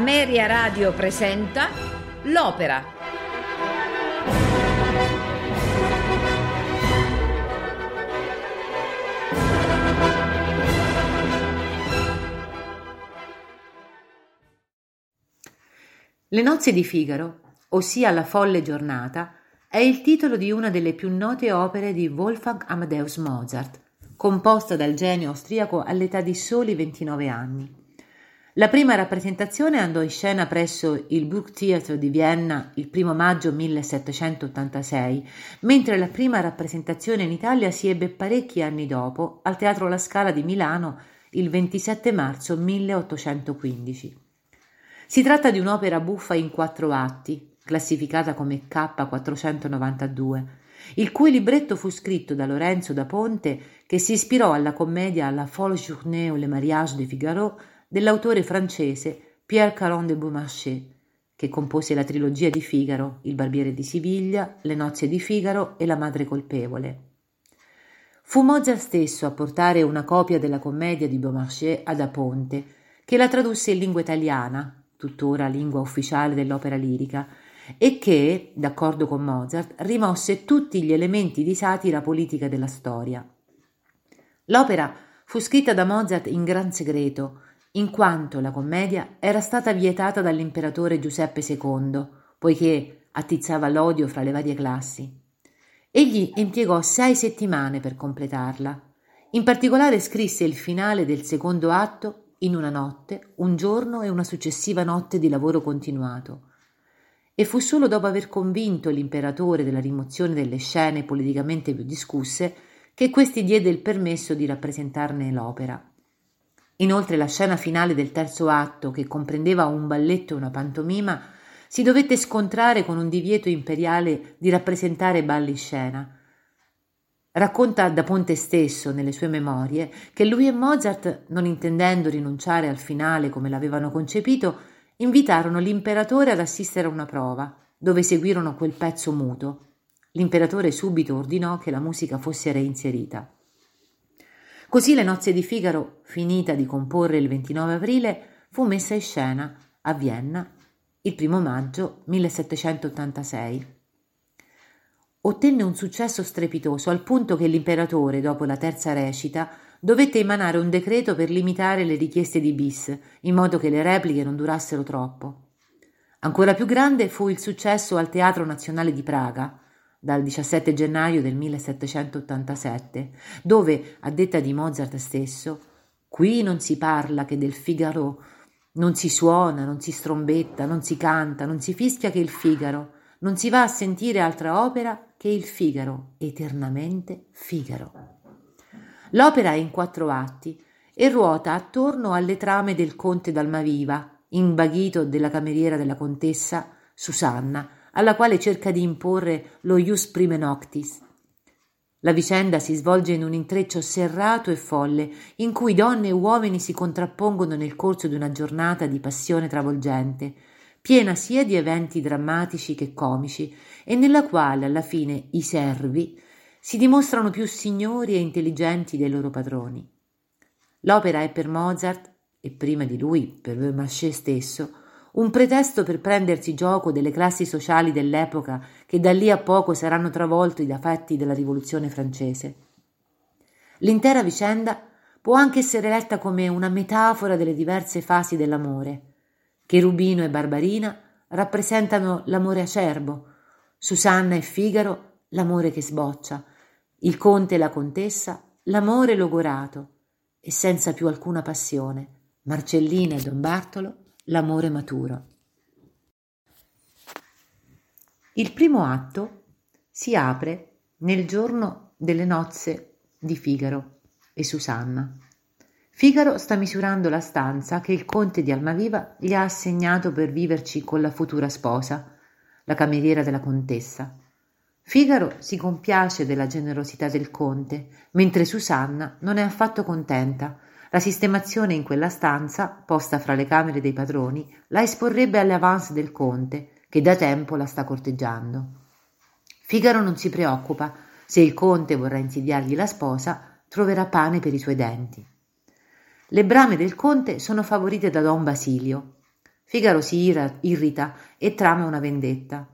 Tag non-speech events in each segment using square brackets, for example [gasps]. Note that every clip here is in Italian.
Ameria Radio presenta L'Opera. Le nozze di Figaro, ossia La folle giornata, è il titolo di una delle più note opere di Wolfgang Amadeus Mozart, composta dal genio austriaco all'età di soli 29 anni. La prima rappresentazione andò in scena presso il Burgtheater di Vienna il 1 maggio 1786, mentre la prima rappresentazione in Italia si ebbe parecchi anni dopo al Teatro La Scala di Milano il 27 marzo 1815. Si tratta di un'opera buffa in quattro atti, classificata come K492, il cui libretto fu scritto da Lorenzo da Ponte, che si ispirò alla commedia La folle journée ou le mariage de Figaro dell'autore francese Pierre Caron de Beaumarchais, che compose la trilogia di Figaro, Il barbiere di Siviglia, Le nozze di Figaro e La madre colpevole. Fu Mozart stesso a portare una copia della commedia di Beaumarchais ad Aponte, che la tradusse in lingua italiana, tuttora lingua ufficiale dell'opera lirica, e che, d'accordo con Mozart, rimosse tutti gli elementi di satira politica della storia. L'opera fu scritta da Mozart in gran segreto, in quanto la commedia era stata vietata dall'imperatore Giuseppe II, poiché attizzava l'odio fra le varie classi. Egli impiegò sei settimane per completarla. In particolare scrisse il finale del secondo atto in una notte, un giorno e una successiva notte di lavoro continuato. E fu solo dopo aver convinto l'imperatore della rimozione delle scene politicamente più discusse che questi diede il permesso di rappresentarne l'opera. Inoltre la scena finale del terzo atto, che comprendeva un balletto e una pantomima, si dovette scontrare con un divieto imperiale di rappresentare balli scena. Racconta da Ponte stesso, nelle sue memorie, che lui e Mozart, non intendendo rinunciare al finale come l'avevano concepito, invitarono l'imperatore ad assistere a una prova, dove seguirono quel pezzo muto. L'imperatore subito ordinò che la musica fosse reinserita. Così le nozze di Figaro, finita di comporre il 29 aprile, fu messa in scena a Vienna il primo maggio 1786. Ottenne un successo strepitoso al punto che l'imperatore, dopo la terza recita, dovette emanare un decreto per limitare le richieste di bis, in modo che le repliche non durassero troppo. Ancora più grande fu il successo al Teatro Nazionale di Praga, dal 17 gennaio del 1787, dove, a detta di Mozart stesso, qui non si parla che del Figaro, non si suona, non si strombetta, non si canta, non si fischia che il Figaro, non si va a sentire altra opera che il Figaro, eternamente Figaro. L'opera è in quattro atti e ruota attorno alle trame del conte d'Almaviva, imbaghito della cameriera della contessa Susanna, alla quale cerca di imporre lo ius prime noctis. La vicenda si svolge in un intreccio serrato e folle, in cui donne e uomini si contrappongono nel corso di una giornata di passione travolgente, piena sia di eventi drammatici che comici, e nella quale alla fine i servi si dimostrano più signori e intelligenti dei loro padroni. L'opera è per Mozart, e prima di lui per Beaumarchais stesso, un pretesto per prendersi gioco delle classi sociali dell'epoca che da lì a poco saranno travolti da fatti della rivoluzione francese. L'intera vicenda può anche essere letta come una metafora delle diverse fasi dell'amore. Cherubino e Barbarina rappresentano l'amore acerbo, Susanna e Figaro l'amore che sboccia, il conte e la contessa l'amore logorato e senza più alcuna passione, Marcellina e Don Bartolo l'amore maturo. Il primo atto si apre nel giorno delle nozze di Figaro e Susanna. Figaro sta misurando la stanza che il conte di Almaviva gli ha assegnato per viverci con la futura sposa, la cameriera della contessa. Figaro si compiace della generosità del conte, mentre Susanna non è affatto contenta la sistemazione in quella stanza, posta fra le camere dei padroni, la esporrebbe alle avance del conte, che da tempo la sta corteggiando. Figaro non si preoccupa, se il conte vorrà insidiargli la sposa, troverà pane per i suoi denti. Le brame del conte sono favorite da don Basilio. Figaro si irrita e trama una vendetta.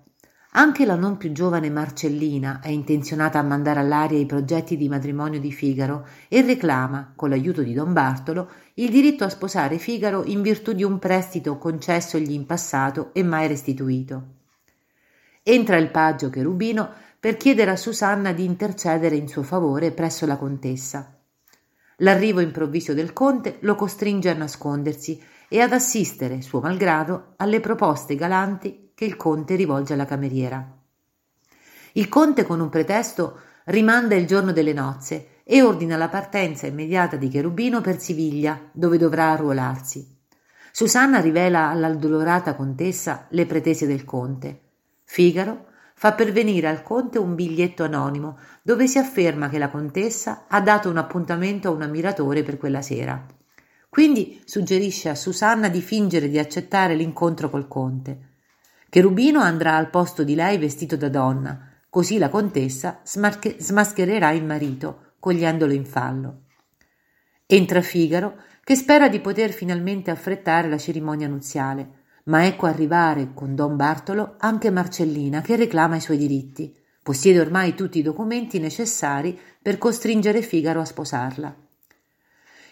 Anche la non più giovane Marcellina è intenzionata a mandare all'aria i progetti di matrimonio di Figaro e reclama, con l'aiuto di Don Bartolo, il diritto a sposare Figaro in virtù di un prestito concessogli in passato e mai restituito. Entra il paggio Cherubino per chiedere a Susanna di intercedere in suo favore presso la contessa. L'arrivo improvviso del conte lo costringe a nascondersi e ad assistere, suo malgrado, alle proposte galanti che il conte rivolge alla cameriera. Il conte, con un pretesto, rimanda il giorno delle nozze e ordina la partenza immediata di Cherubino per Siviglia, dove dovrà arruolarsi. Susanna rivela all'addolorata contessa le pretese del conte. Figaro fa pervenire al conte un biglietto anonimo dove si afferma che la contessa ha dato un appuntamento a un ammiratore per quella sera. Quindi suggerisce a Susanna di fingere di accettare l'incontro col conte. Cherubino andrà al posto di lei vestito da donna, così la contessa smarche- smaschererà il marito, cogliendolo in fallo. Entra Figaro, che spera di poter finalmente affrettare la cerimonia nuziale, ma ecco arrivare con Don Bartolo anche Marcellina, che reclama i suoi diritti. Possiede ormai tutti i documenti necessari per costringere Figaro a sposarla.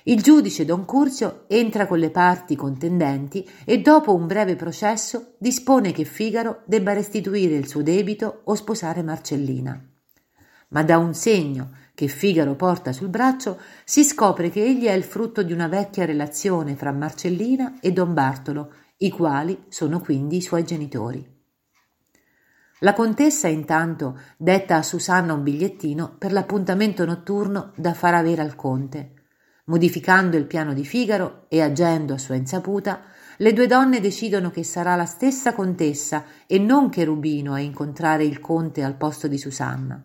Il giudice Don Curzio entra con le parti contendenti e dopo un breve processo dispone che Figaro debba restituire il suo debito o sposare Marcellina. Ma da un segno che Figaro porta sul braccio si scopre che egli è il frutto di una vecchia relazione fra Marcellina e Don Bartolo, i quali sono quindi i suoi genitori. La contessa intanto detta a Susanna un bigliettino per l'appuntamento notturno da far avere al conte Modificando il piano di Figaro e agendo a sua insaputa, le due donne decidono che sarà la stessa contessa e non Cherubino a incontrare il conte al posto di Susanna.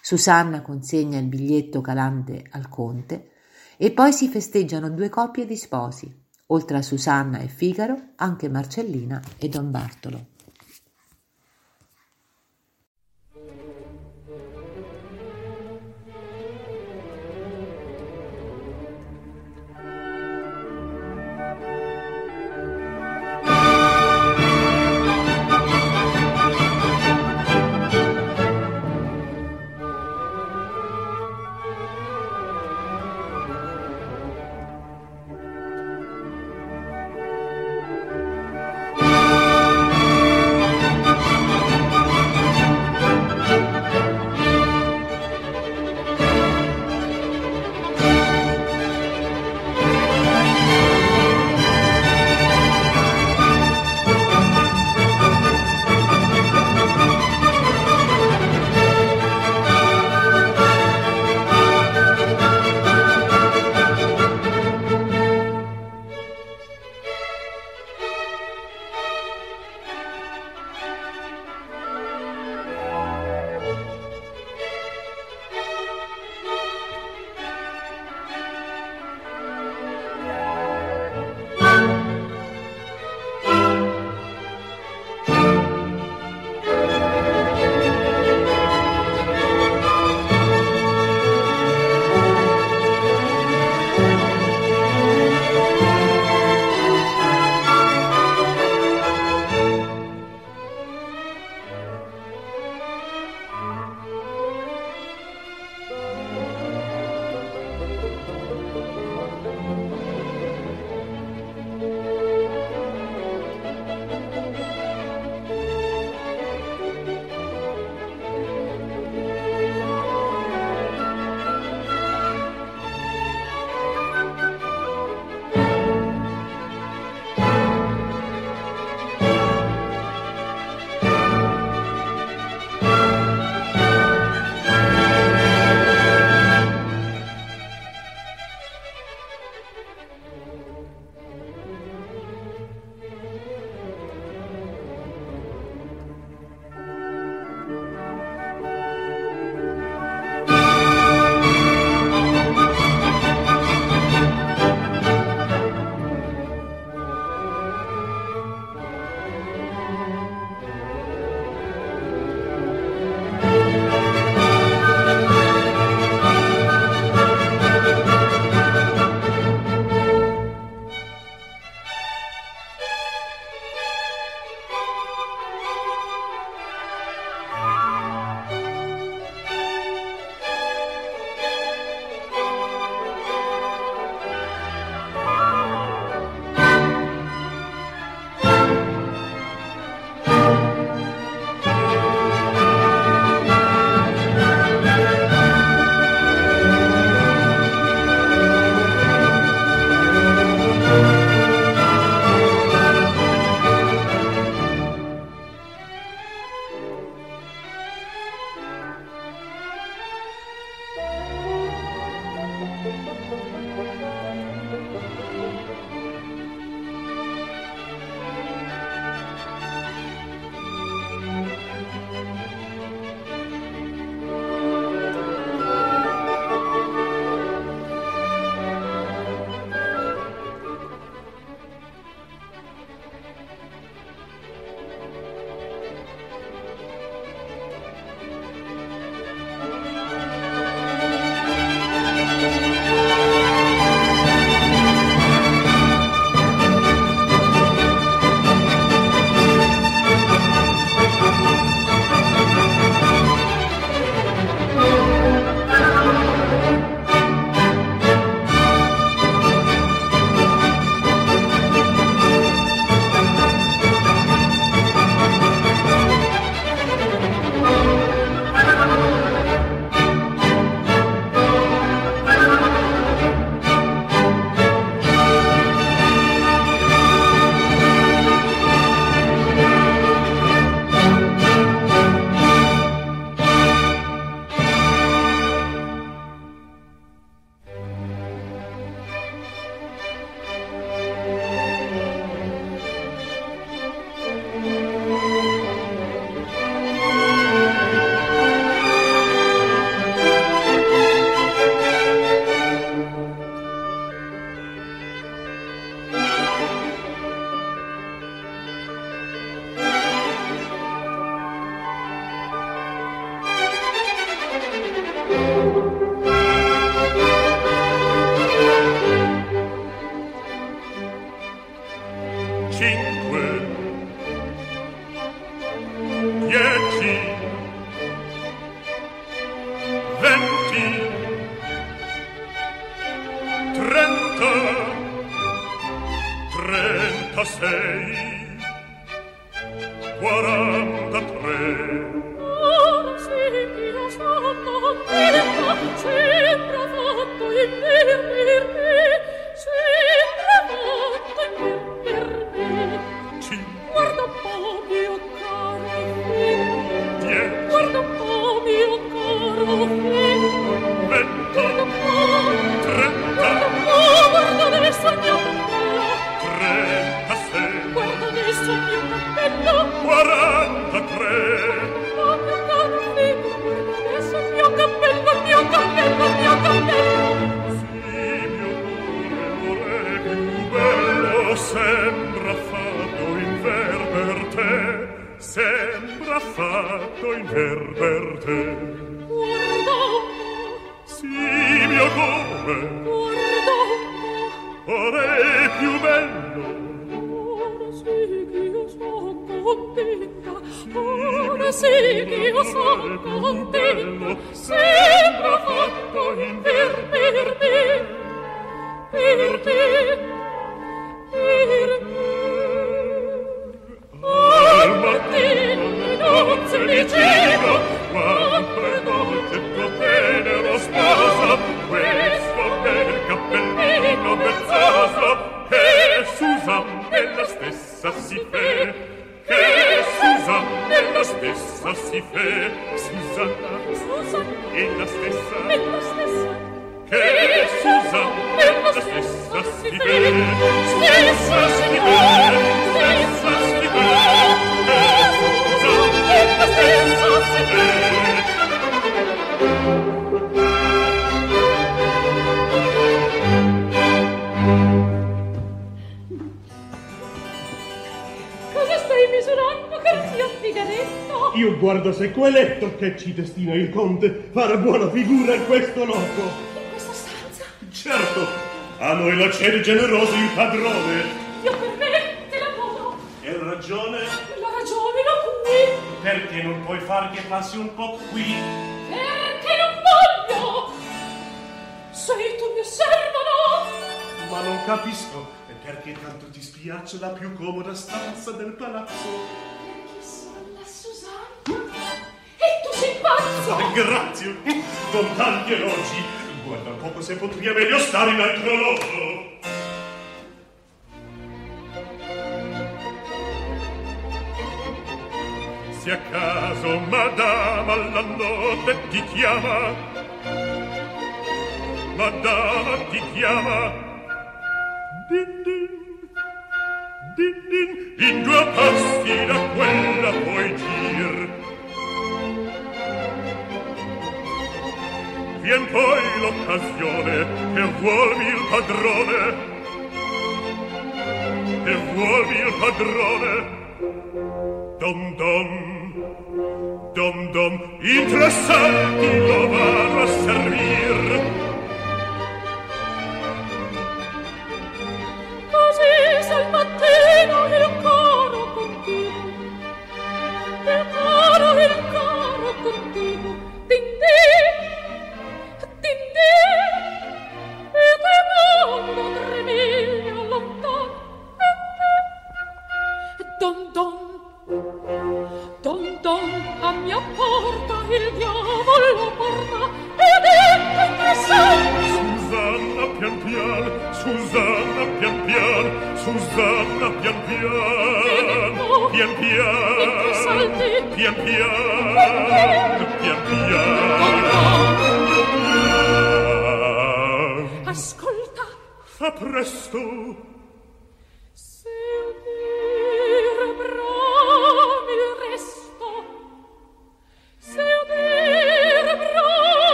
Susanna consegna il biglietto calante al conte e poi si festeggiano due coppie di sposi, oltre a Susanna e Figaro anche Marcellina e Don Bartolo. Che ci destina il conte fare buona figura in questo loco. In questa stanza? Certo, a noi la cede generoso il padrone. Io per me te lavoro. E ragione? La ragione la qui. Perché non puoi far che passi un po' qui? Perché non voglio. Sei tu mio servo, no? Ma non capisco. E perché tanto ti spiace la più comoda stanza del palazzo? tanti elogi guarda un poco se potria meglio stare in altro lodo se a caso madama alla notte ti chiama madama ti chiama Dum dum, dum dum, interessant.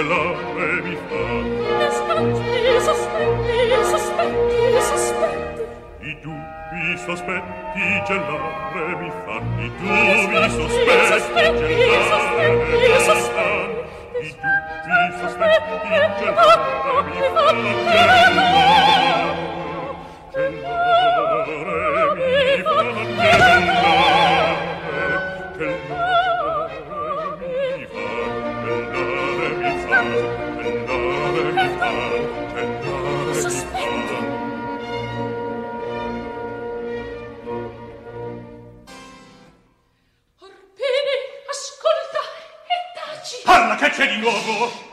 che labbra mi fa Aspetti, sospetti, sospetti, sospetti. I dubbi, i sospetti gelare mi fanno I dubbi, sospetti, sospetti gelare mi fanno I dubbi, sospetti gelare mi fanno di nuovo.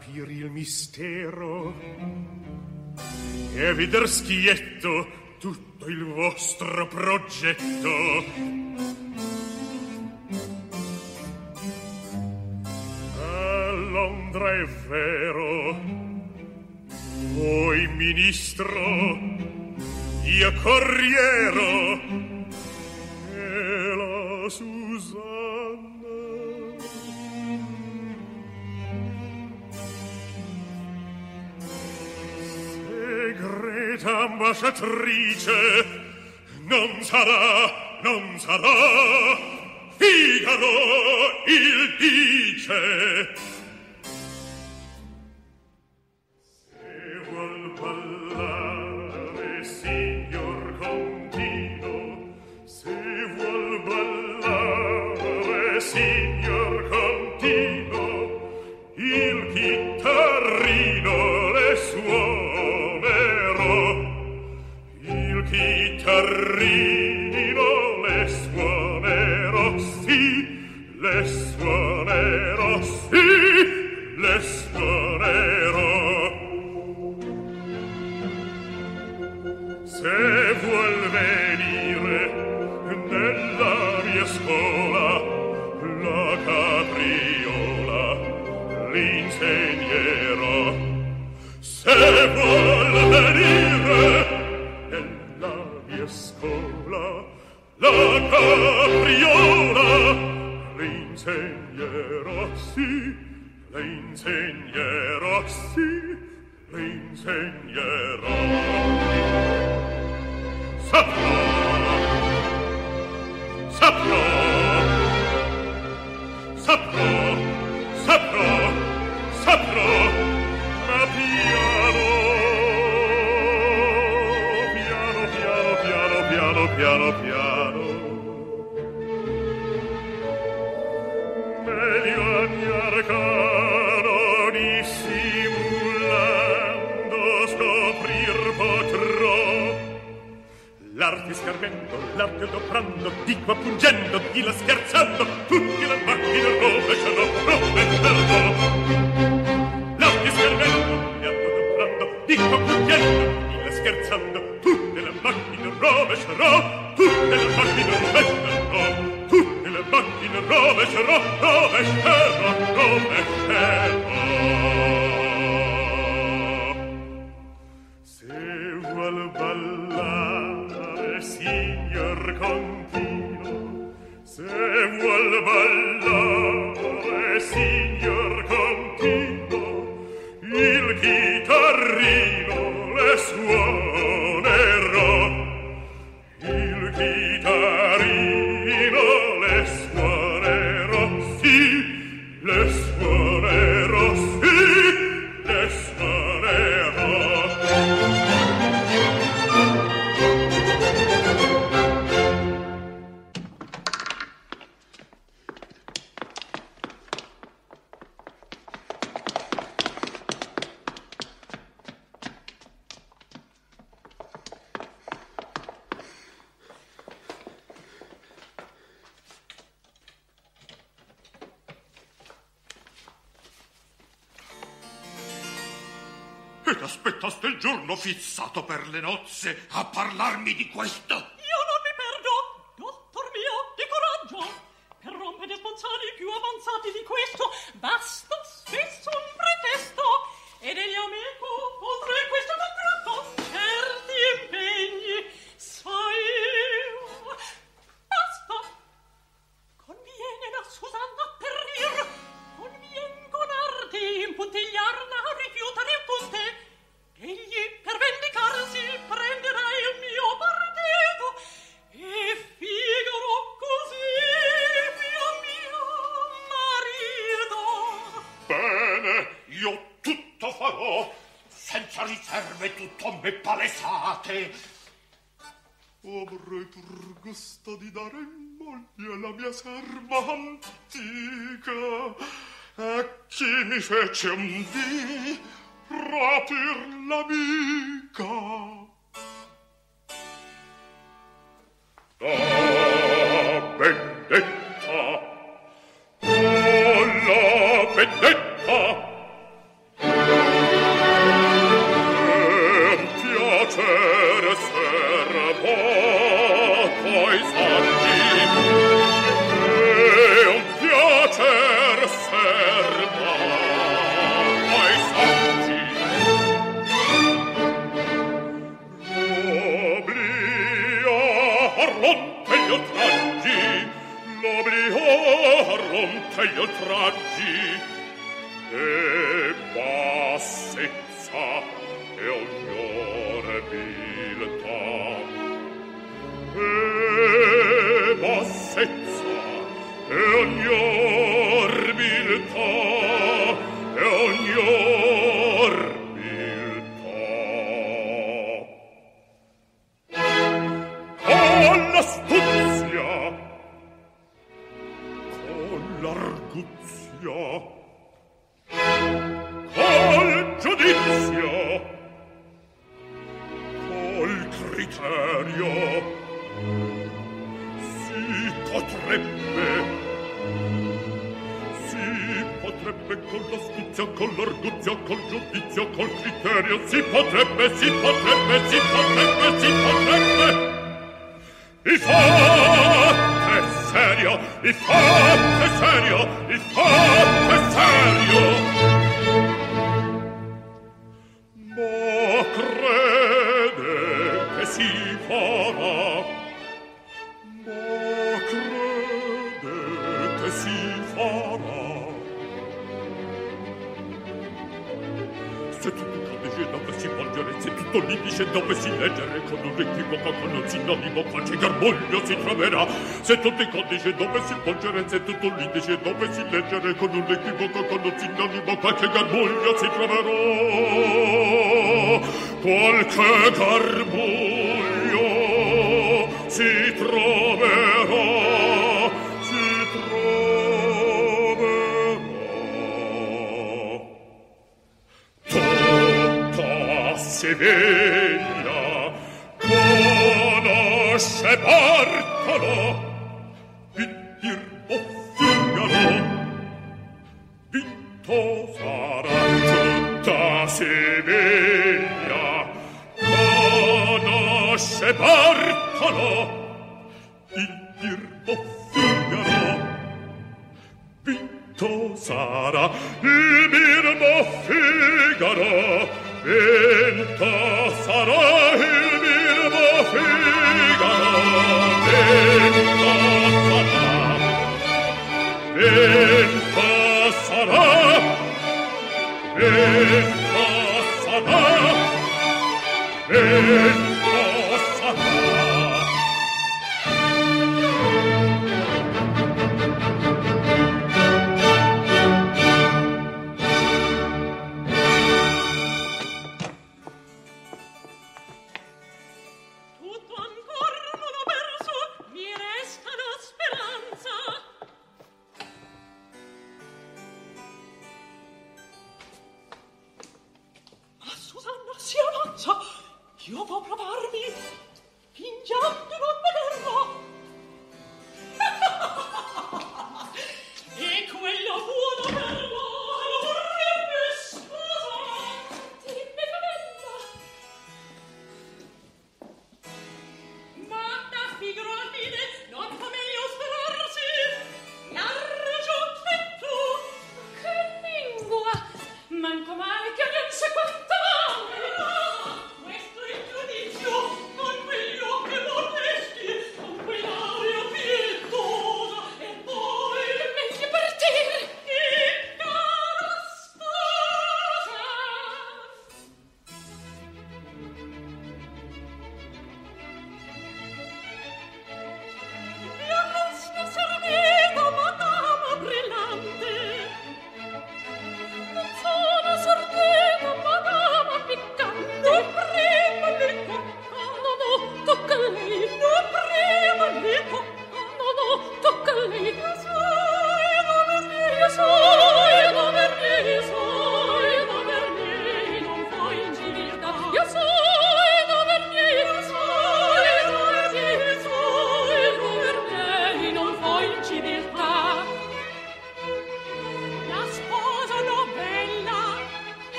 capiri il mistero. E veder schietto tutto il vostro progetto. A Londra è vero voi ministro io corriero e la Susanna segreta ambasciatrice non sarà, non sarà Figaro il dice arrivino le suonerò sì, le suonerò sì, le suonerò. Se vuol venire nella mia scuola la capriola l'insegnerò. Se vuol venire la capriola le insegnerò sì le insegnerò sì le insegnerò saprò saprò saprò saprò saprò ma piano piano piano piano piano argento, l'arte operando, di qua pungendo, di là scherzando, tutti la macchina rovesciano, rovesciano. L'arte schermendo, l'arte operando, di qua pungendo, di là scherzando, tutte le macchine rovesciano, tutte le macchine rovesciano, tutte le macchine rovesciano, rovesciano, rovesciano. vita le nozze a parlarmi di questo? serva antica a chi mi fece un dì rapir l'amica. Oh! Volgerenze tutto l'indice dove si leggere con un equivoco, con un sinonimo, qualche garmoglia si troverò. Qualche garmoglia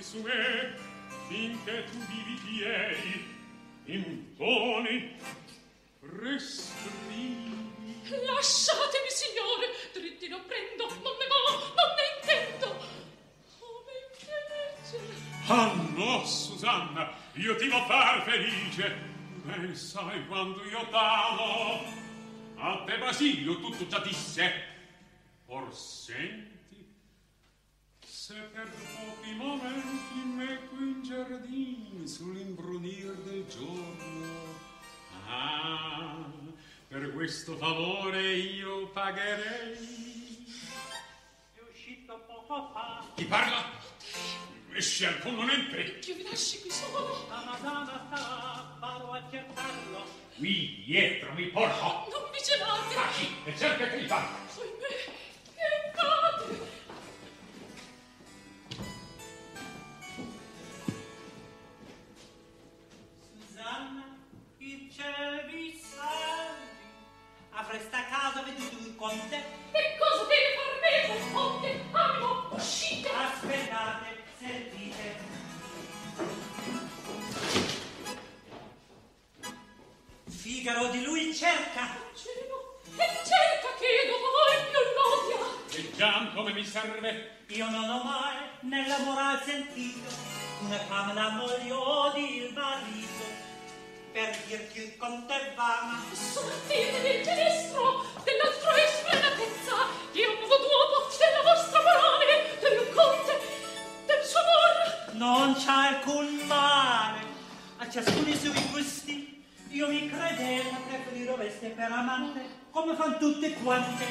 occhi su me finché tu vivi tieni imponi restrini. Lasciatemi signore! Dritti drittino prendo non ne vo non ne intendo! Come piacere ah no Susanna io ti vo far felice. Ben sai quando io t'amo. A te Basilio tutto già disse. Questo favore io pagherei. È uscito poco fa. Chi parla? Esci al non entri. Dio vi lasci qui solo. La madama sta, vado a cercarlo. Qui, dietro, mi porto. Non vi gelate. Taci e cerca che il parla. Ahimè, che fate? Susanna, il cielo vi salvi avresta casa veduto il conte? Che cosa deve far me quel conte? Animo, uscite! Aspettate, sentite. Figaro di lui cerca. Cielo, e cerca che io voglio l'odia. Il gian come mi serve? Io non ho mai nella moral sentito una camera moglie odi il marito per dir che il conte va soprattire del genestro dell'altro esplenatezza io muovo d'uomo della vostra morale del conte del suo amor non c'è alcun male a ciascuno i suoi gusti Io mi credevo preferire veste per amante, come fan tutte quante.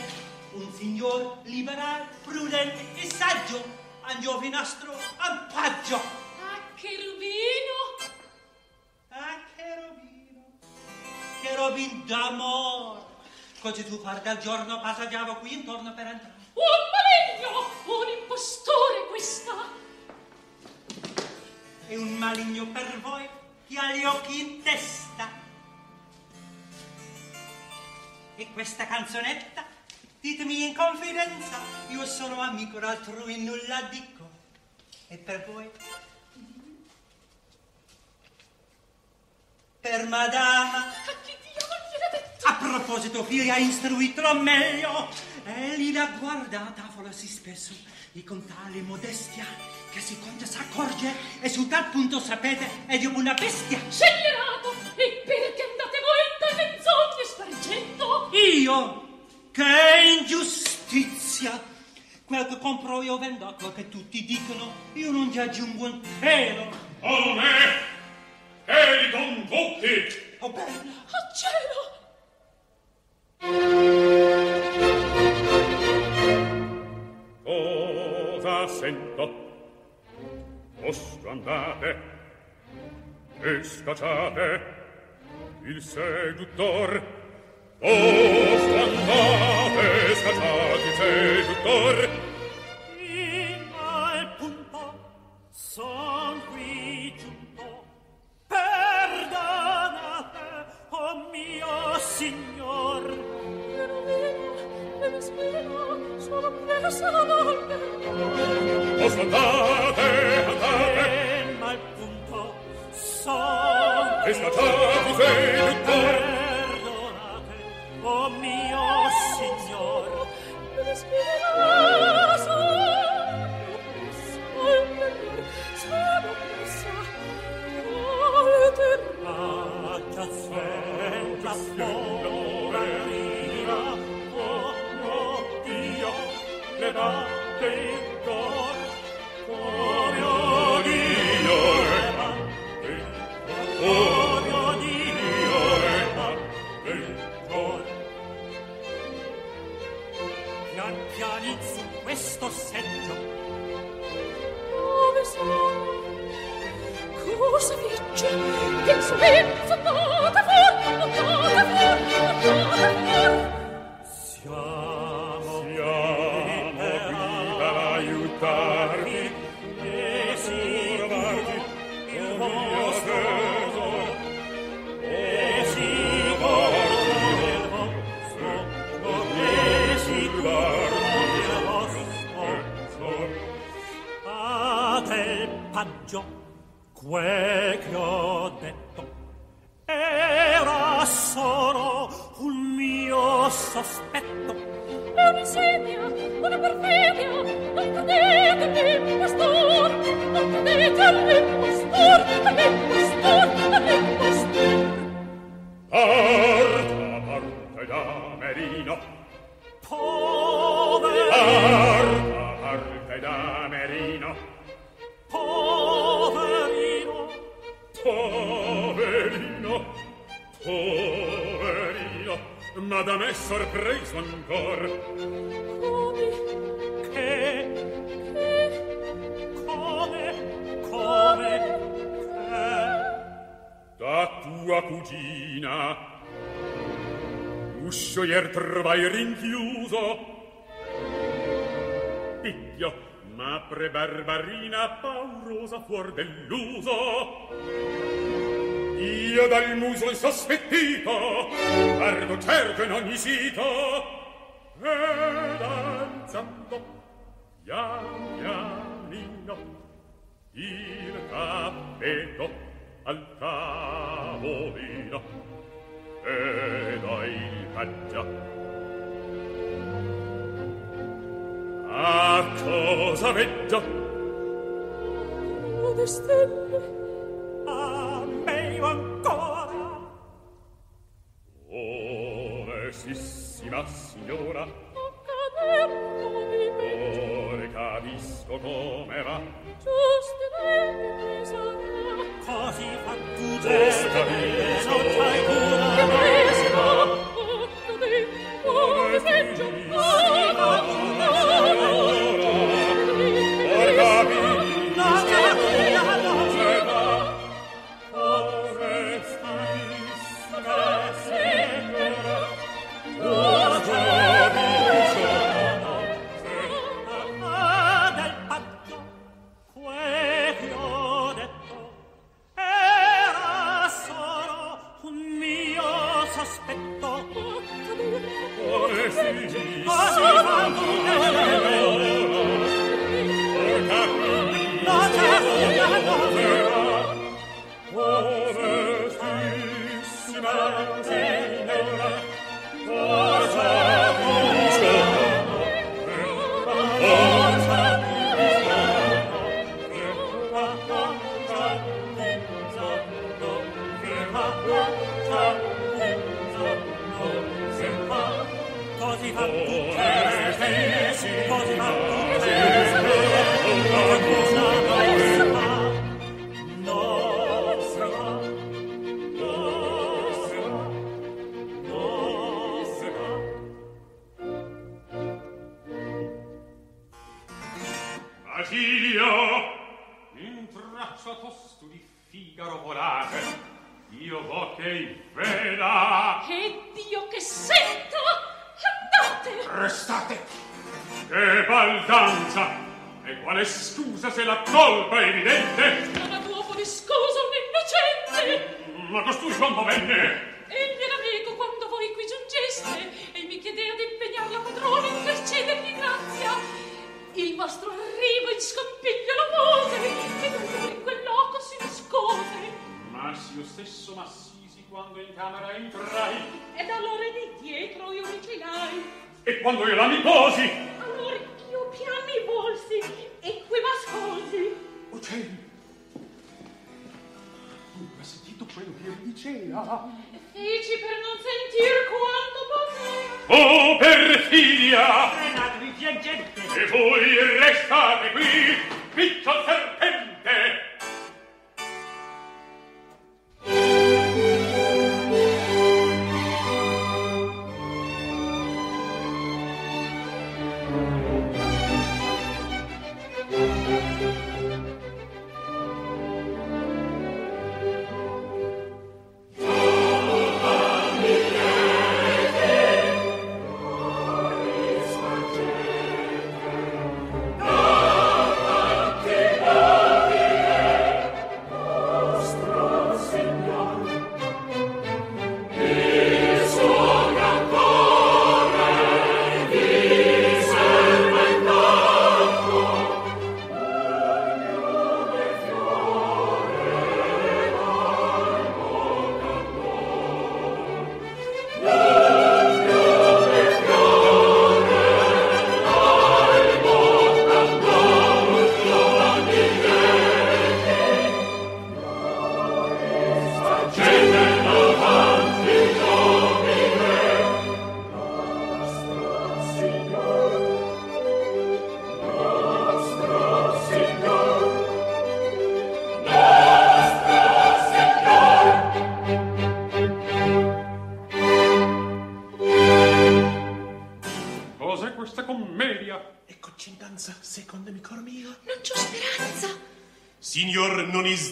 Un signor liberale, prudente e saggio, a giovinastro ampaggio. Ah, cherubino! Ah, cherubino, cherubin d'amore. Così tu guarda il giorno passeggiavo qui intorno per entrare. Un maligno, un impostore questa. E un maligno per voi che ha gli occhi in testa. E questa canzonetta, ditemi in confidenza, io sono amico d'altrui, nulla dico. E per voi? Per madama. A chi diavolo gliel'ha detto? A proposito, figlia, istruitelo meglio. Egli la guarda a tavola si spesso e con tale modestia che si conte s'accorge e su tal punto sapete è di una bestia. Scellerato! E perché andate voi da menzogne spargendo? Io? Che ingiustizia! Quel che compro io vendo a quel che tutti dicono, io non ti aggiungo un pelo. O me! Eli conducti! Oh, bene! Oh, cielo! Cosa sento? Vostro andate e scacciate il seduttor. Vostro andate e scacciate il seduttor. la sua levante il cor come odio levante il cor come odio levante il cor pian pianizzi questo seggio che sveglia quel detto. Era solo un mio sospetto. È un'insegna, una perfidia non credete a me, pastor. Non credete a merino. Poverino, ma da me sorpreso ancor. Come, che? Come? Come? Che? Da tua cugina. Uscio ier trovai rinchiuso. Picchio, ma pre barbarina paurosa fuor dell'uso io dal muso insospettito ardo cerco in ogni sito e danzando pian pianino il tappeto al tavolino. E dai caccia. A cosa veggio? Ove stelle, a mio ancora. Oh, eh, onestissima signora non cader di me oh, ore capisco come va. Giustamente mi saprà così fa tu oh, giustamente non c'hai cura. Che presto onestissima che veda. E Dio che senta andate! Restate. Che baldanza. E quale scusa se la colpa è evidente? Non ha duomo di scusa un innocente! Ma costui quando venne egli era amico quando voi qui giungeste e mi chiedea di impegnar la padrona in concedergli grazia il vostro arrivo in scompiglio lo pose e dunque in quel loco si nascose ma se io stesso Massimo quando in camera entrai. Ed allora di dietro io ricinai e quando io la mi posi. Allora io pian mi volsi e qui m'ascolsi o cielo tu hai sentito quello che io diceva feci per non sentir quanto potea. oh per perfidia frenatevi piangente e voi restate qui piccio serpente.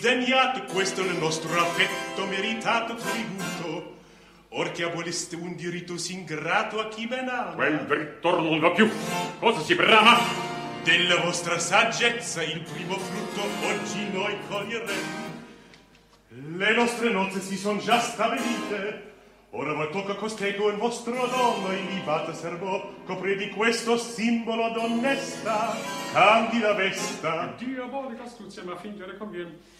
sdegnato, questo nel nostro affetto meritato tributo. Or che aboliste un diritto s'ingrato a chi ben ama. Quel diritto non va più. Cosa si brama? Della vostra saggezza il primo frutto oggi noi coglieremo. Le nostre nozze si son già stabilite. Ora voi tocca costego il vostro dono e libata servo, copri di questo simbolo d'onesta, candida vesta. Dio vuole che astuzia, ma fingere conviene.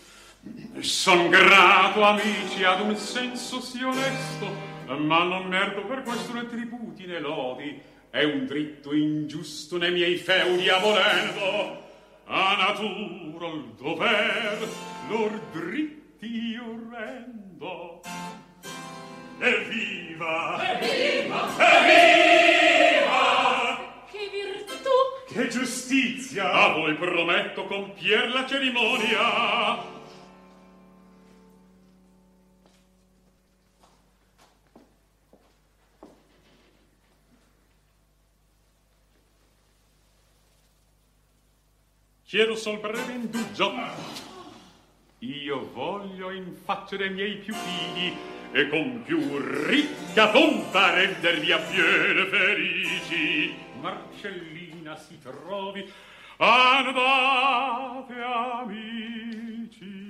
Son grato, amici, ad un senso sì onesto, ma non merdo per questo né tributi né lodi, è un dritto ingiusto nei miei feudi a volendo. A natura il dover, lor dritti io rendo. Evviva! Evviva! Evviva! Che virtù! Che giustizia! A voi prometto compier la cerimonia! Chiedo sol breve indugio io voglio in faccia dei miei più figli e con più ricca fonta rendervi a piene felici. Marcellina si trovi andate amici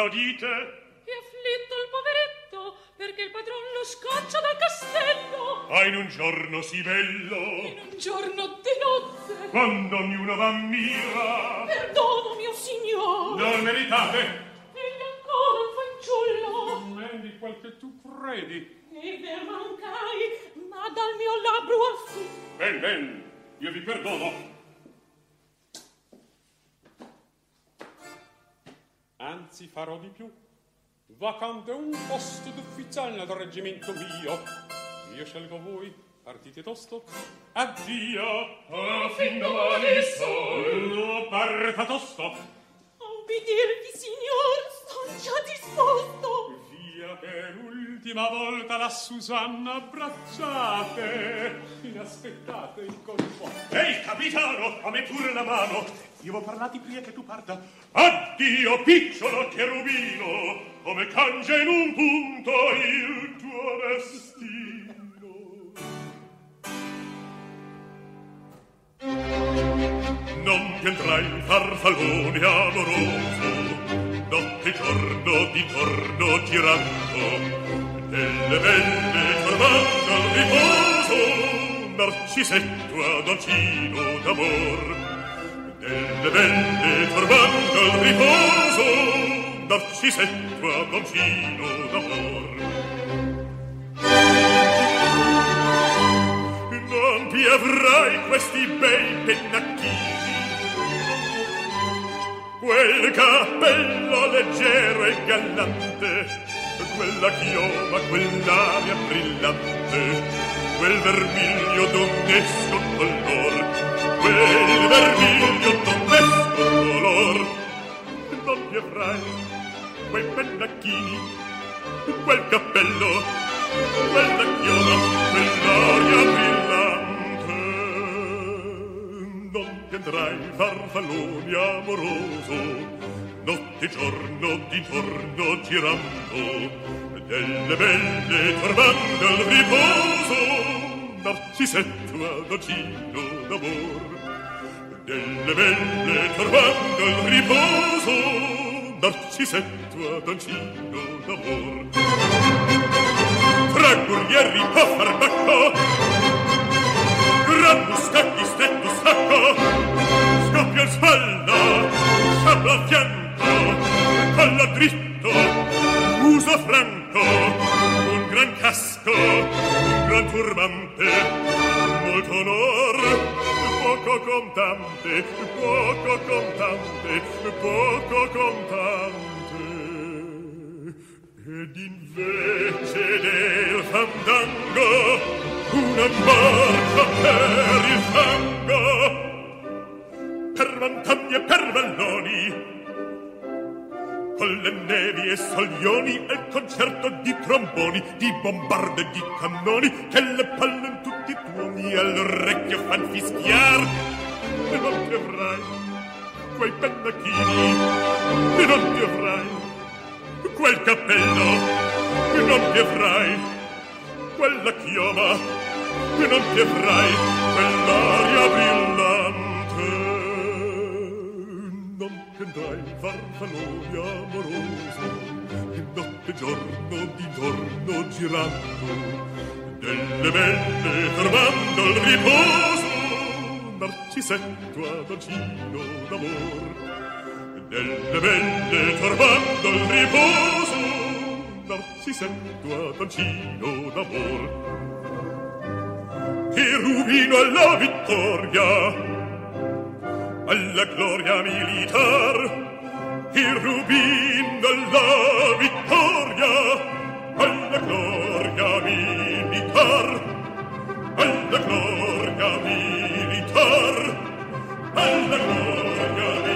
applaudite? È afflitto il poveretto, perché il padron lo scaccia dal castello. Ah, in un giorno sì bello. In un giorno di nozze. Quando ognuno v'ammira. Perdono, mio signor. Non meritate. Egli ancora un fanciullo. Mendi quel che tu credi. E ver mancai, ma dal mio labbro fu. Ben, ben, io vi perdono. Anzi farò di più. Vacante un posto d'ufficiale nel reggimento mio. Io scelgo voi partite tosto. Addio a fin domani sol. Parta tosto. Ubbidirvi signor son già disposto. Via per ultima volta la Susanna abbracciate. Inaspettate il colpo. Ehi capitano a me pure la mano io vo parlati pria che tu parta. Addio, piccolo cherubino, come cangia in un punto il tuo destino. Non ti entrai farfallone amoroso, notte e giorno di torno tirando, delle belle turbando al riposo, narcisetto ad dolcino d'amor, nelle belle turbando il riposo d'arcisetto a concino d'amor. Non ti avrai questi bei pennacchini. Quel cappello leggero e gallante quella chioma quell'aria brillante quel vermiglio d'onesto color quel vermiglio d'onesto color non ti avrai quei pennacchini quel cappello quella chioma quell'aria brillante. Non ti andrai farfallone amoroso notte e giorno d'intorno girando delle belle turbando il riposo narcisetto ad agino d'amor. Delle belle turbando il riposo narcisetto ad ancino d'amor. Tra guerrieri a farbacco gran mustacchi stretto stacco scoppia il spalla sciabla a fianco colla dritto uso franco un gran casco, un gran turbante, molto onor, poco contante, poco contante, poco contante. Ed invece del fandango, una barca per il fango, per vantagni e per valloni, con le nevi e soglioni e il concerto di tromboni, di bombarde e di cannoni che le palle in tutti i tuoni all'orecchio fan fischiar. E non ti avrai quei pennacchini, e non ti avrai quel cappello, e non ti avrai quella chioma, e non ti avrai quell'aria brillante. dai farfalloni amoroso di notte giorno di giorno girando delle belle trovando il riposo narcisetto ad d'amor delle belle trovando il riposo narcisetto ad ogino d'amor. Che rubino alla vittoria alla gloria militar, il rubino alla vittoria, alla gloria militar, alla gloria militar, alla gloria militar.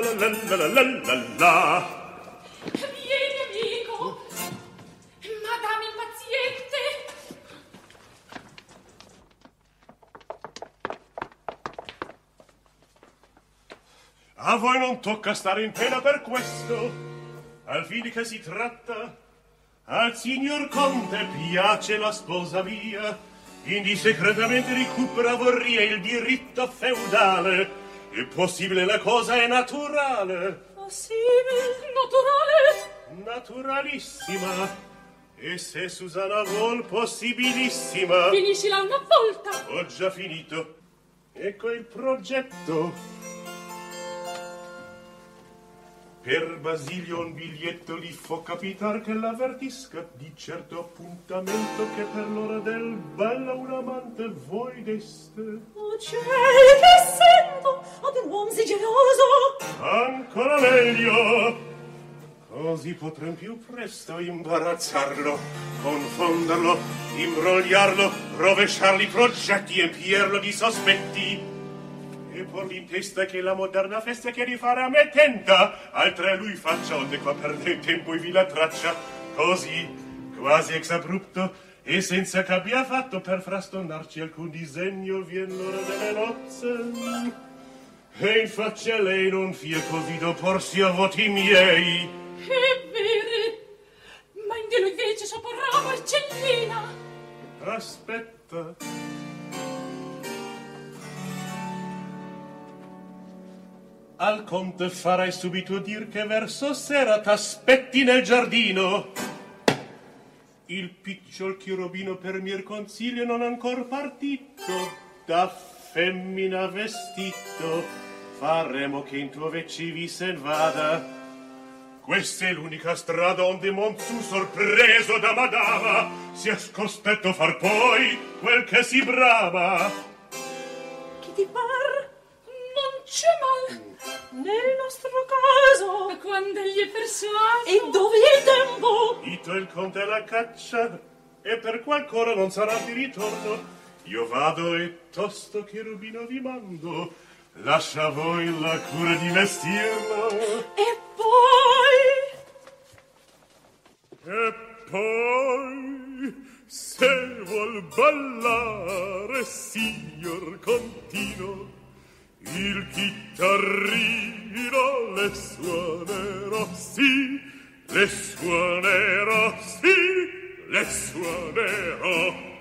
la la la la la la la Vieni amico, madame impaziente. A voi non tocca stare in pena per questo, al fine che si tratta. Al signor Conte piace la sposa mia, indi segretamente recupera vorria il diritto feudale. È possibile la cosa è naturale. Possibile, naturale. Naturalissima. E se Susanna vuol possibilissima. Finiscila una volta. Ho già finito. Ecco il progetto. Per Basilio un biglietto li fo capitar che l'avvertisca di certo appuntamento che per l'ora del bello un amante voi deste. Oh ciel, che sento ad un uom sì geloso. Ancora meglio. Così potrem più presto imbarazzarlo, confonderlo, imbrogliarlo, rovesciarli i progetti, empierlo di sospetti. E porgli in testa che la moderna festa che rifare a me tenta, altre a lui faccia, onde qua perde tempo e vi la traccia. Così, quasi ex abrupto, e senza che abbia fatto per frastornarci alcun disegno, vien l'ora delle nozze. E in faccia a lei non fia così d'opporsi a voti miei. È vero. Ma in lui invece sopporrà Marcellina. Aspetta. Al conte farai subito dir che verso sera t'aspetti nel giardino. Il picciol chirubino per mir consiglio non ancor partito, da femmina vestito, faremo che in tuo vecchi vi sen vada. Questa è l'unica strada onde Monzù sorpreso da madama sia scospetto far poi quel che si brama. Che ti par? Non c'è mal. Nel nostro caso. Quando egli è persuaso. E dove è il tempo? Ito il conte la caccia e per qualcora non sarà di ritorno. Io vado e tosto cherubino vi mando. Lascia a voi la cura di vestirla. E poi... E poi... Se vuol ballare, signor Contino, il chitarrino le suonerò, sì, le suonerò, sì, le suonerò.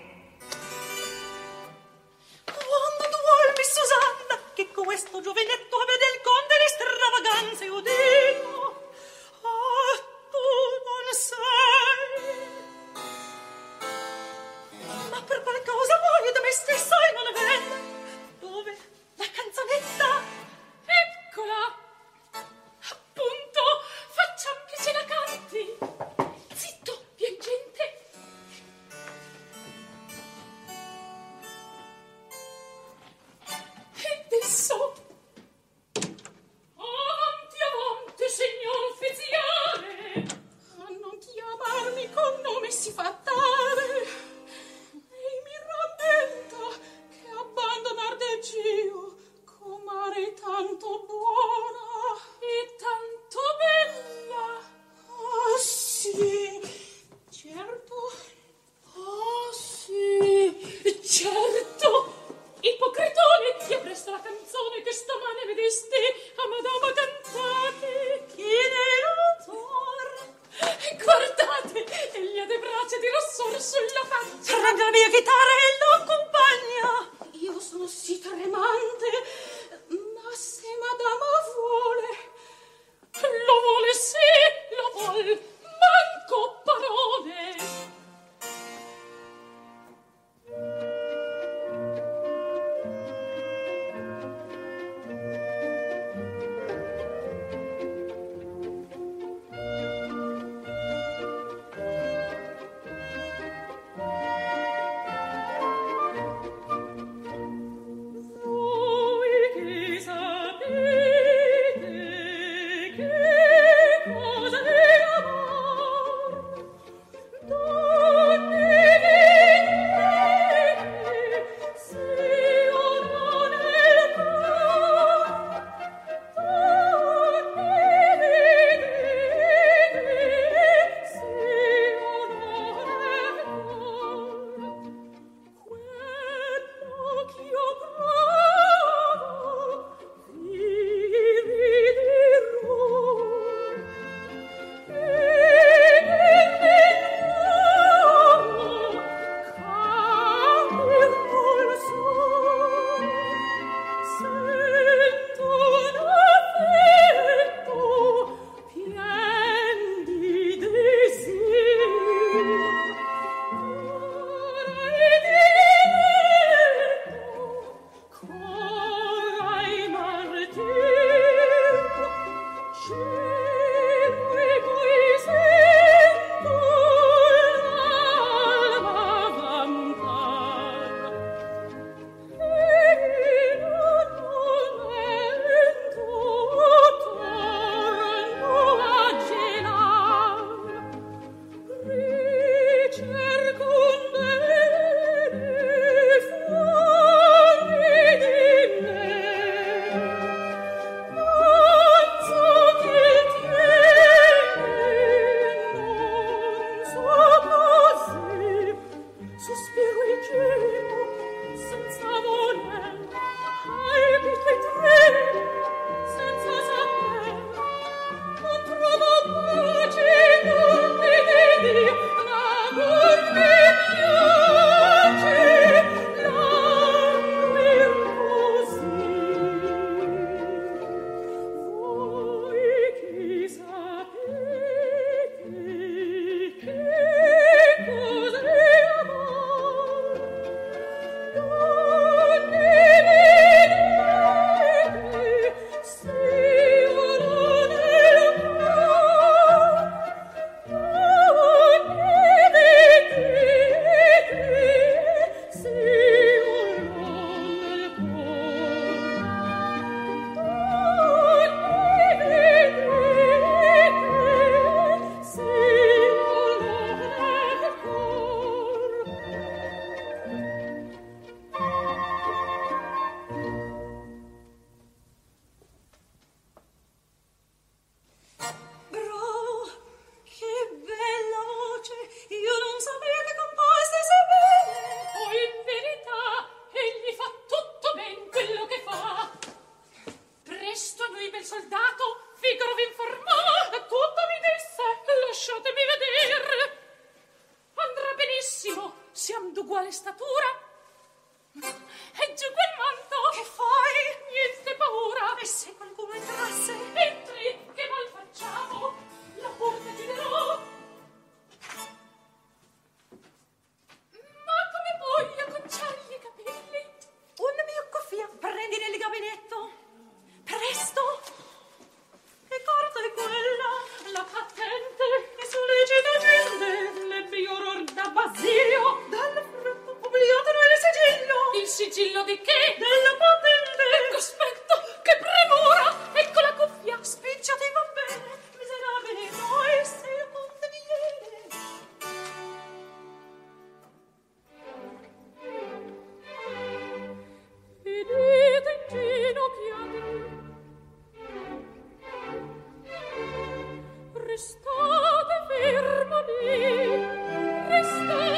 restate fermo lì, restate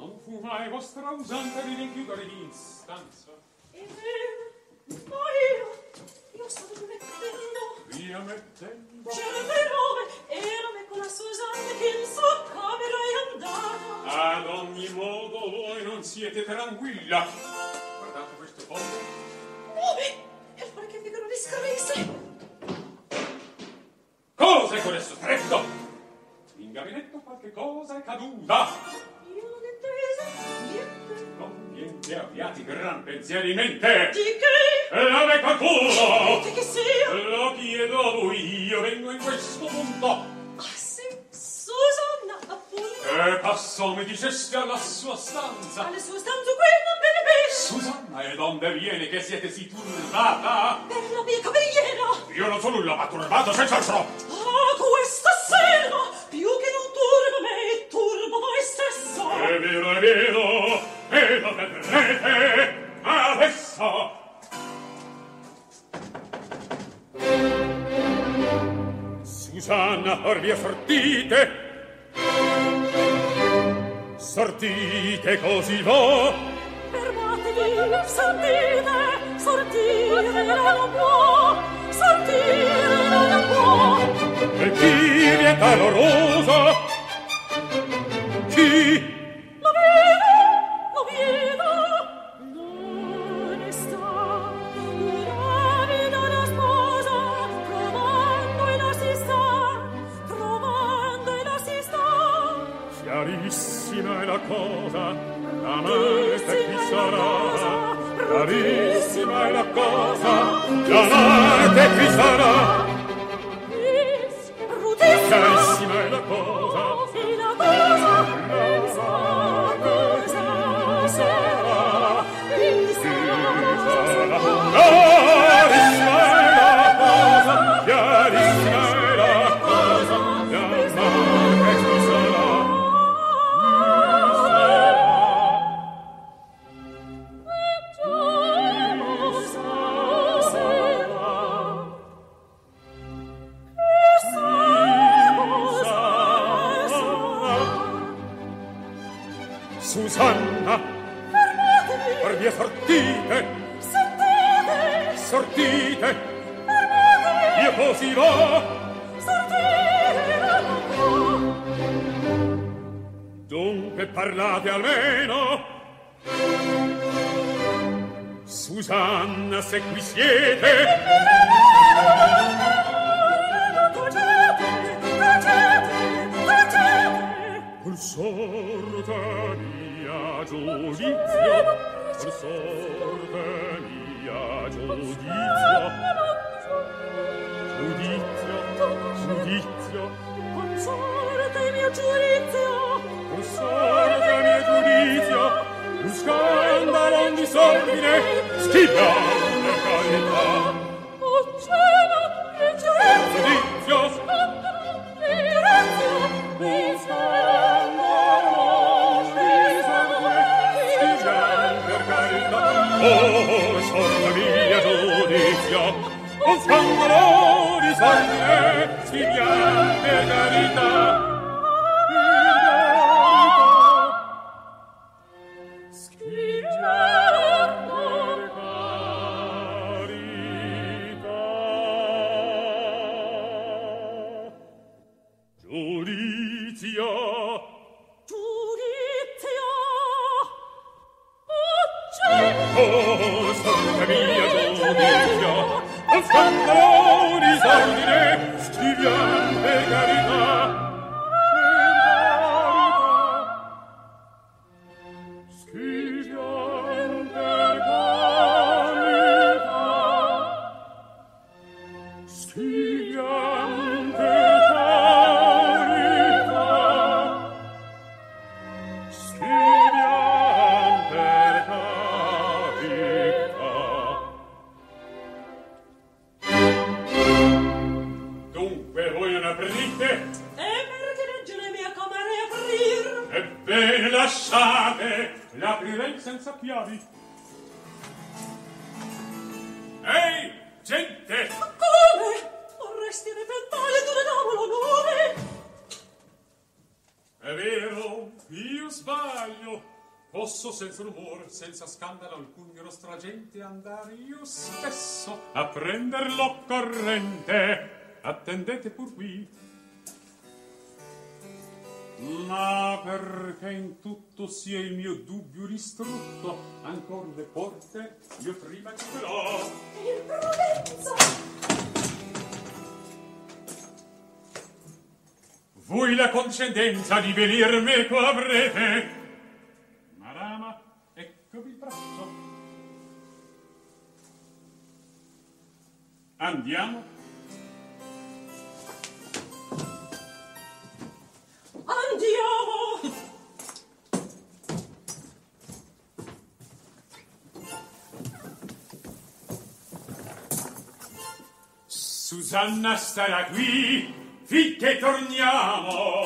Non fu mai vostra usante di rinchiudere in stanza. È vero, ma io, io stavo mettendo Via mettendo. certe robe, erano con la Susanna che in sua camera è andata. Ad ogni modo voi non siete tranquilla. Guardate questo fondo. Nuove, e pare che Figaro li scrisse. Cos'è questo strepito? In gabinetto qualche cosa è caduta. Niente abbiate gran pensieri in mente. Di che? E la me qualcuno. Di che sia? Lo chiedo a voi, io vengo in questo punto. Ah sì, Susanna, appunto. E passò mi diceste alla sua stanza. Alle sue stanze qui non bene bene. Susanna, e donde viene che siete si turbata? Per la mia. Io non so nulla, ma turbato senz'altro. Ah, questa sera, più che non turba me, turba voi stesso. È vero, è vero, e lo vedrete adesso Susanna or via sortite sortite così vo fermatevi sortite sortire non può sortire non può e chi vieta l'oroso chi Chiarissima è la cosa, l'amante chi sarà? Chiarissima è la cosa, l'amante chi sarà? Chiarissima è la cosa, E la cosa, sortite. Io così va Dunque parlate almeno. Susanna se qui siete. Col sorte mia giudizio Col sorte mia giustizia, giudizio, giudizio, giudizio, consorte mio giudizio, consorte mio giudizio, un scandalo, un disordine, schifo. O oh, cielo, mio giudizio, giudizio, scandalo, mio giudizio, un scandalo, Oh, oh, oh o sangro di sangue si pian per carità scandalo alcun nostra gente andare io stesso. A prender l'occorrente attendete pur qui. Ma perché in tutto sia il mio dubbio distrutto? Ancor le porte io prima chiuderò il prudenza voi la concedenza di venir meco avrete Andiamo. Andiamo. Susanna starà qui finché torniamo.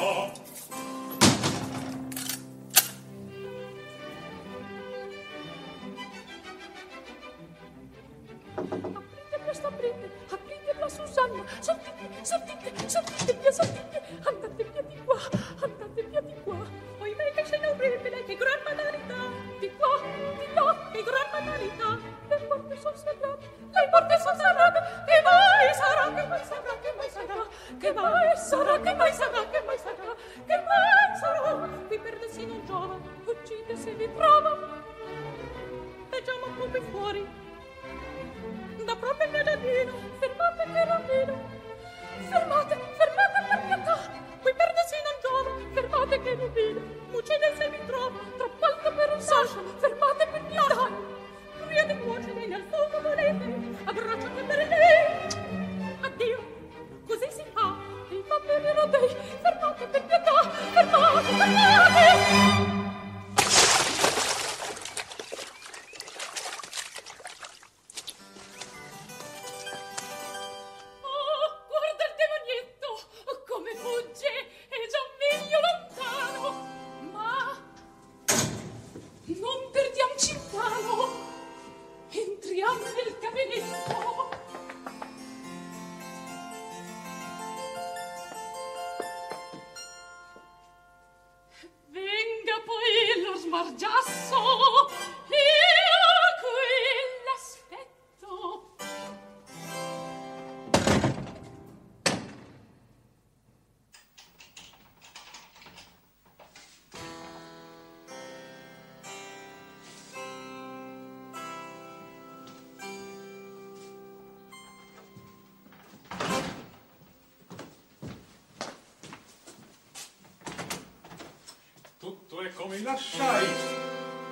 Come lasciai?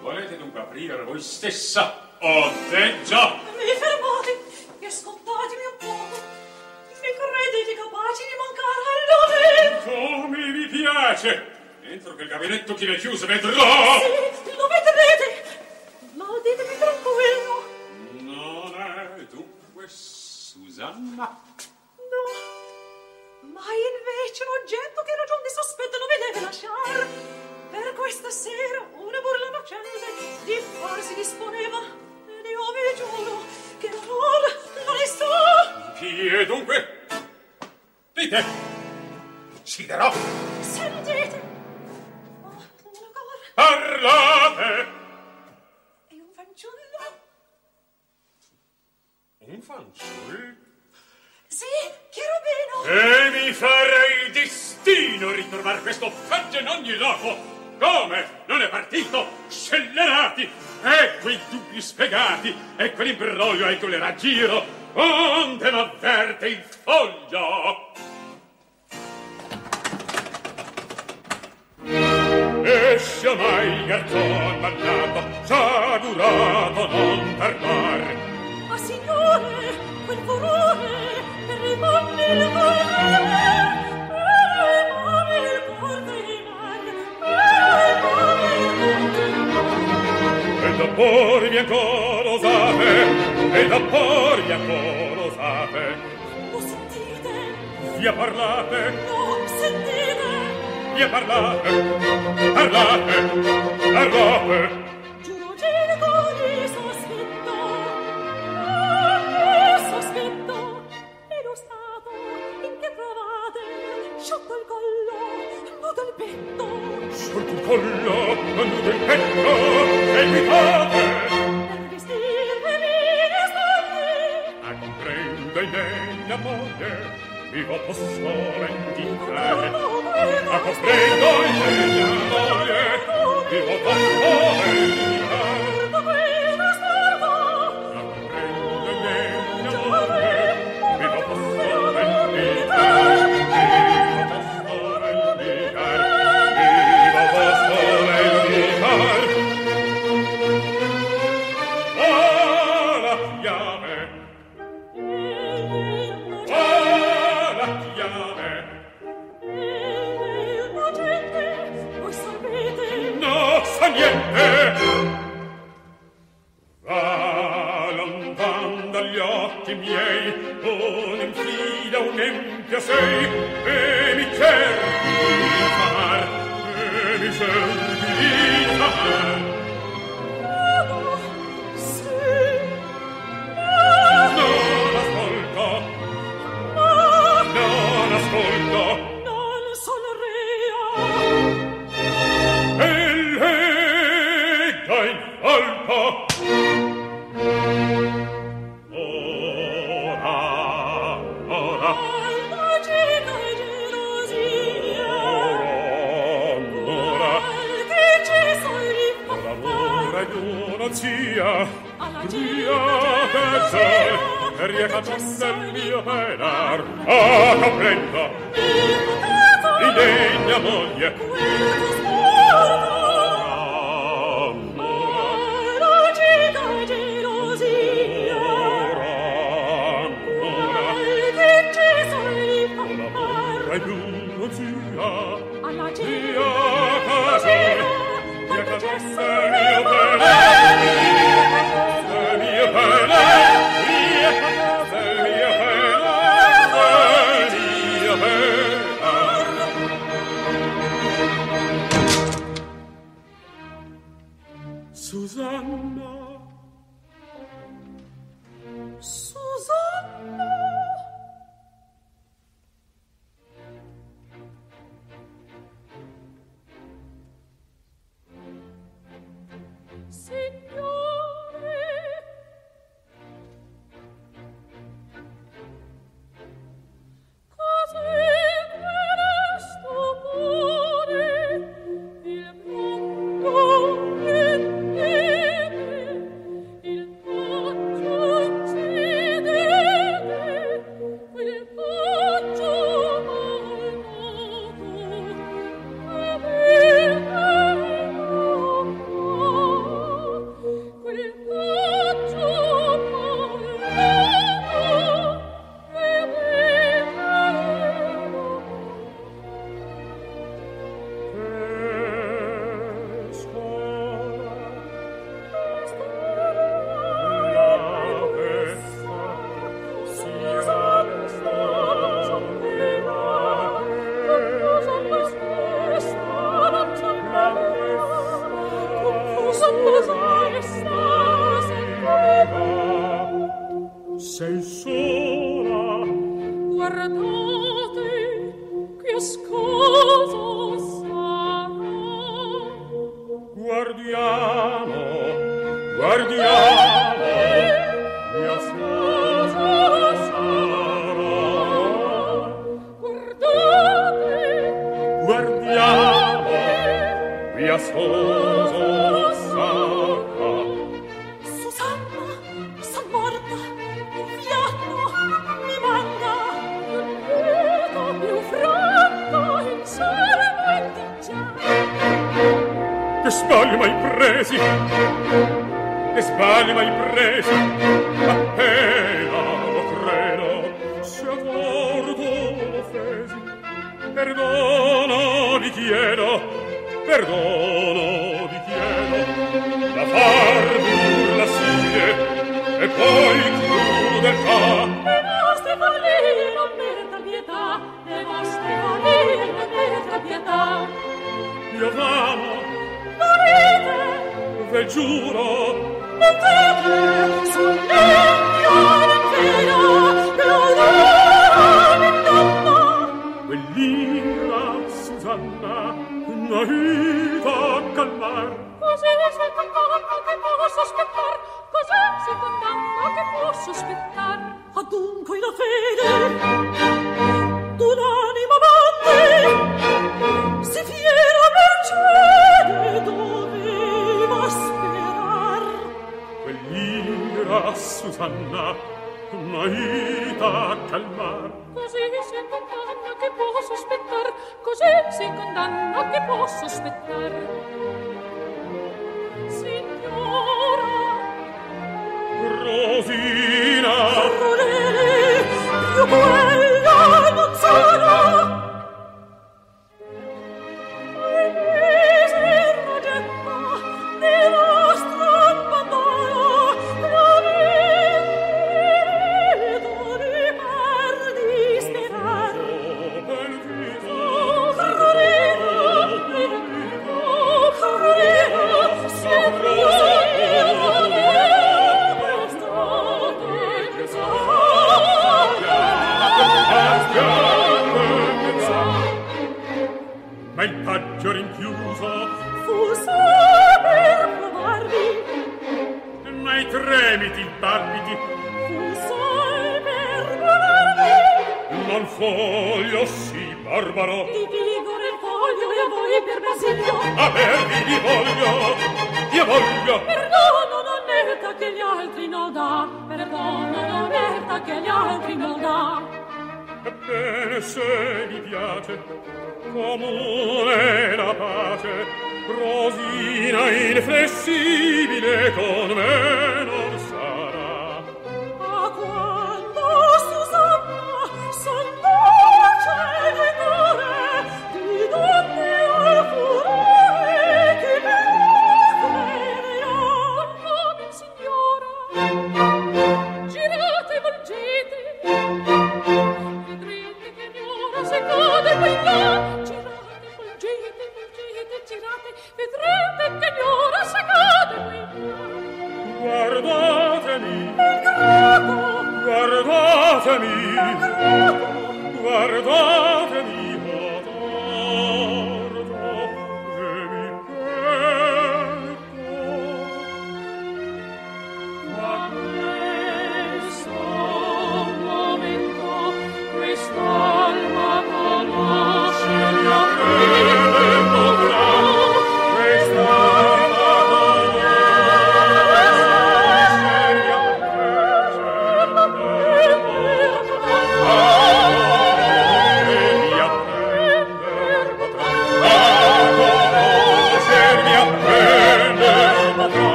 Volete dunque aprire voi stessa? Oh, te già! Mi fermate e ascoltatemi un poco. Mi credete capaci di mancare al dovere? Come vi piace! Entro che il gabinetto chi l'è chiuso vedrò! Sì,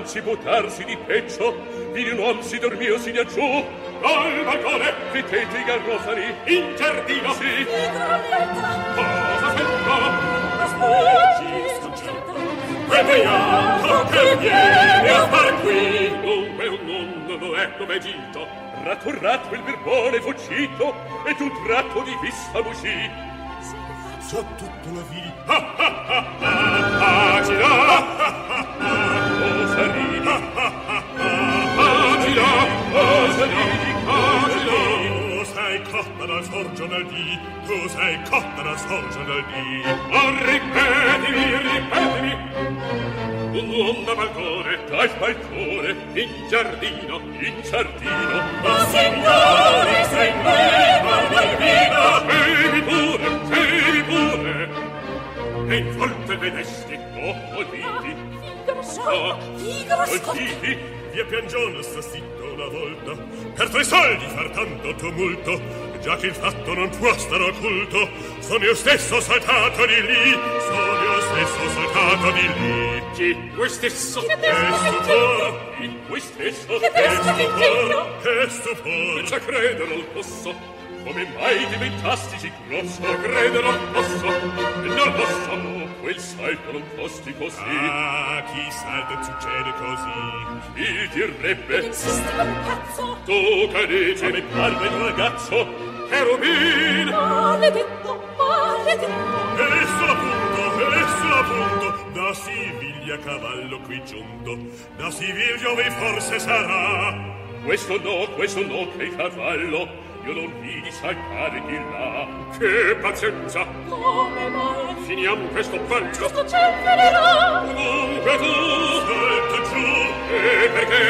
innanzi buttarsi di peccio vidi un uom si dormio si da giù. Dal balcone fittenti i garrofani in giardino sì cosa sento? La spugna sconcerta e veiato che viene a far qui. Dunque un nonno è come dovegito raturrato il birbone fuggito e tu tratto di vista musì so tutto la vita. lei cotta la sorgia dal dì oh ripetimi ripetimi. Un un'onda balcone dal balcone in giardino in giardino. Ma oh, signore sei viva vai viva bevi pure bevi pure. E in volte vedesti oh oditi oh, ah, figaro ah, oh, scotta oditi via piangiona sta sitto una volta per tre soldi far tanto tumulto. Già che il fatto non può star occulto Sono io stesso saltato di lì Sono io stesso saltato di lì. Chi qui stesso, Che Che stupor in qui stesso, Che testa che stupor Già credo non posso, come mai diventasti sì grosso? Credo non posso, non posso. quel salto non costi così. Ah, chi salta succede così. Chi direbbe? Insiste un pazzo. Tu che dici? Mi parla il ragazzo. Cherubin! Maledetto, maledetto. Esso l'appunto, esso l'appunto. Da Siviglia cavallo qui giunto. Da Siviglia vi forse sarà. Questo no, questo no, che cavallo io non vidi saltare di là che pazienza. Come mai finiamo questo pancio questo cercherò comunque tu salta giù. E perché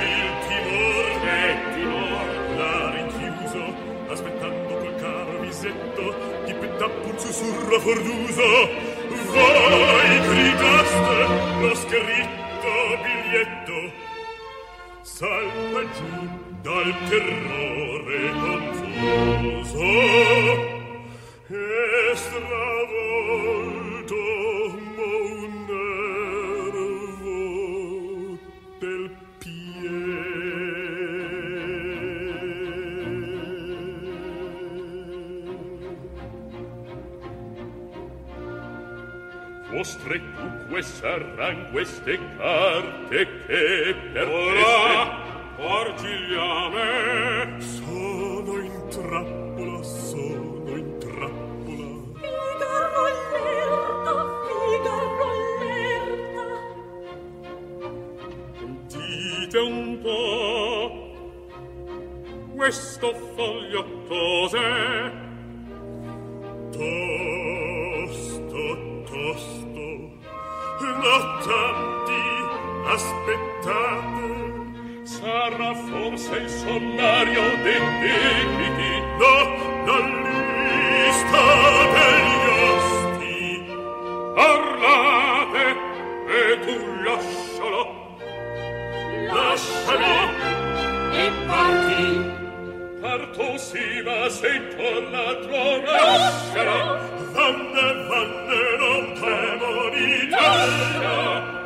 il timor è timor? L'ha rinchiuso aspettando col caro visetto di pettappo un sussurro forduso. Voi gridaste lo scritto biglietto. Salta giù dal terrore confuso e stravolto mon nervo del piede. vostre cuque saranno queste carte che per Ora! Argigliame! Sono in trappola, sono in trappola. Figaro allerta, Figaro allerta. Dite un po', questo foglio cos'è? Tosto, tosto, nottanti, aspettate. sarà forse il sommario dei debiti no dall'ista degli osti. Parlate e tu lascialo. Lascialo. E parti. Parto sì ma sei tornato lascialo. Vanne vanne non temori lascialo.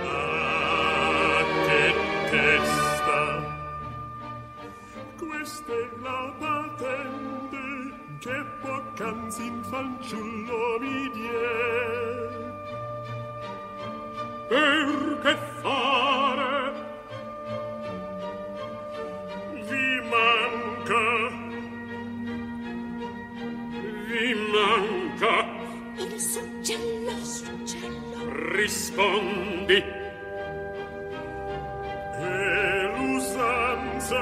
È la patente che poc'anzi in fanciullo mi die. per che fare? Vi manca, Vi manca, Il suggello, suggello. rispondi. e l'usanza,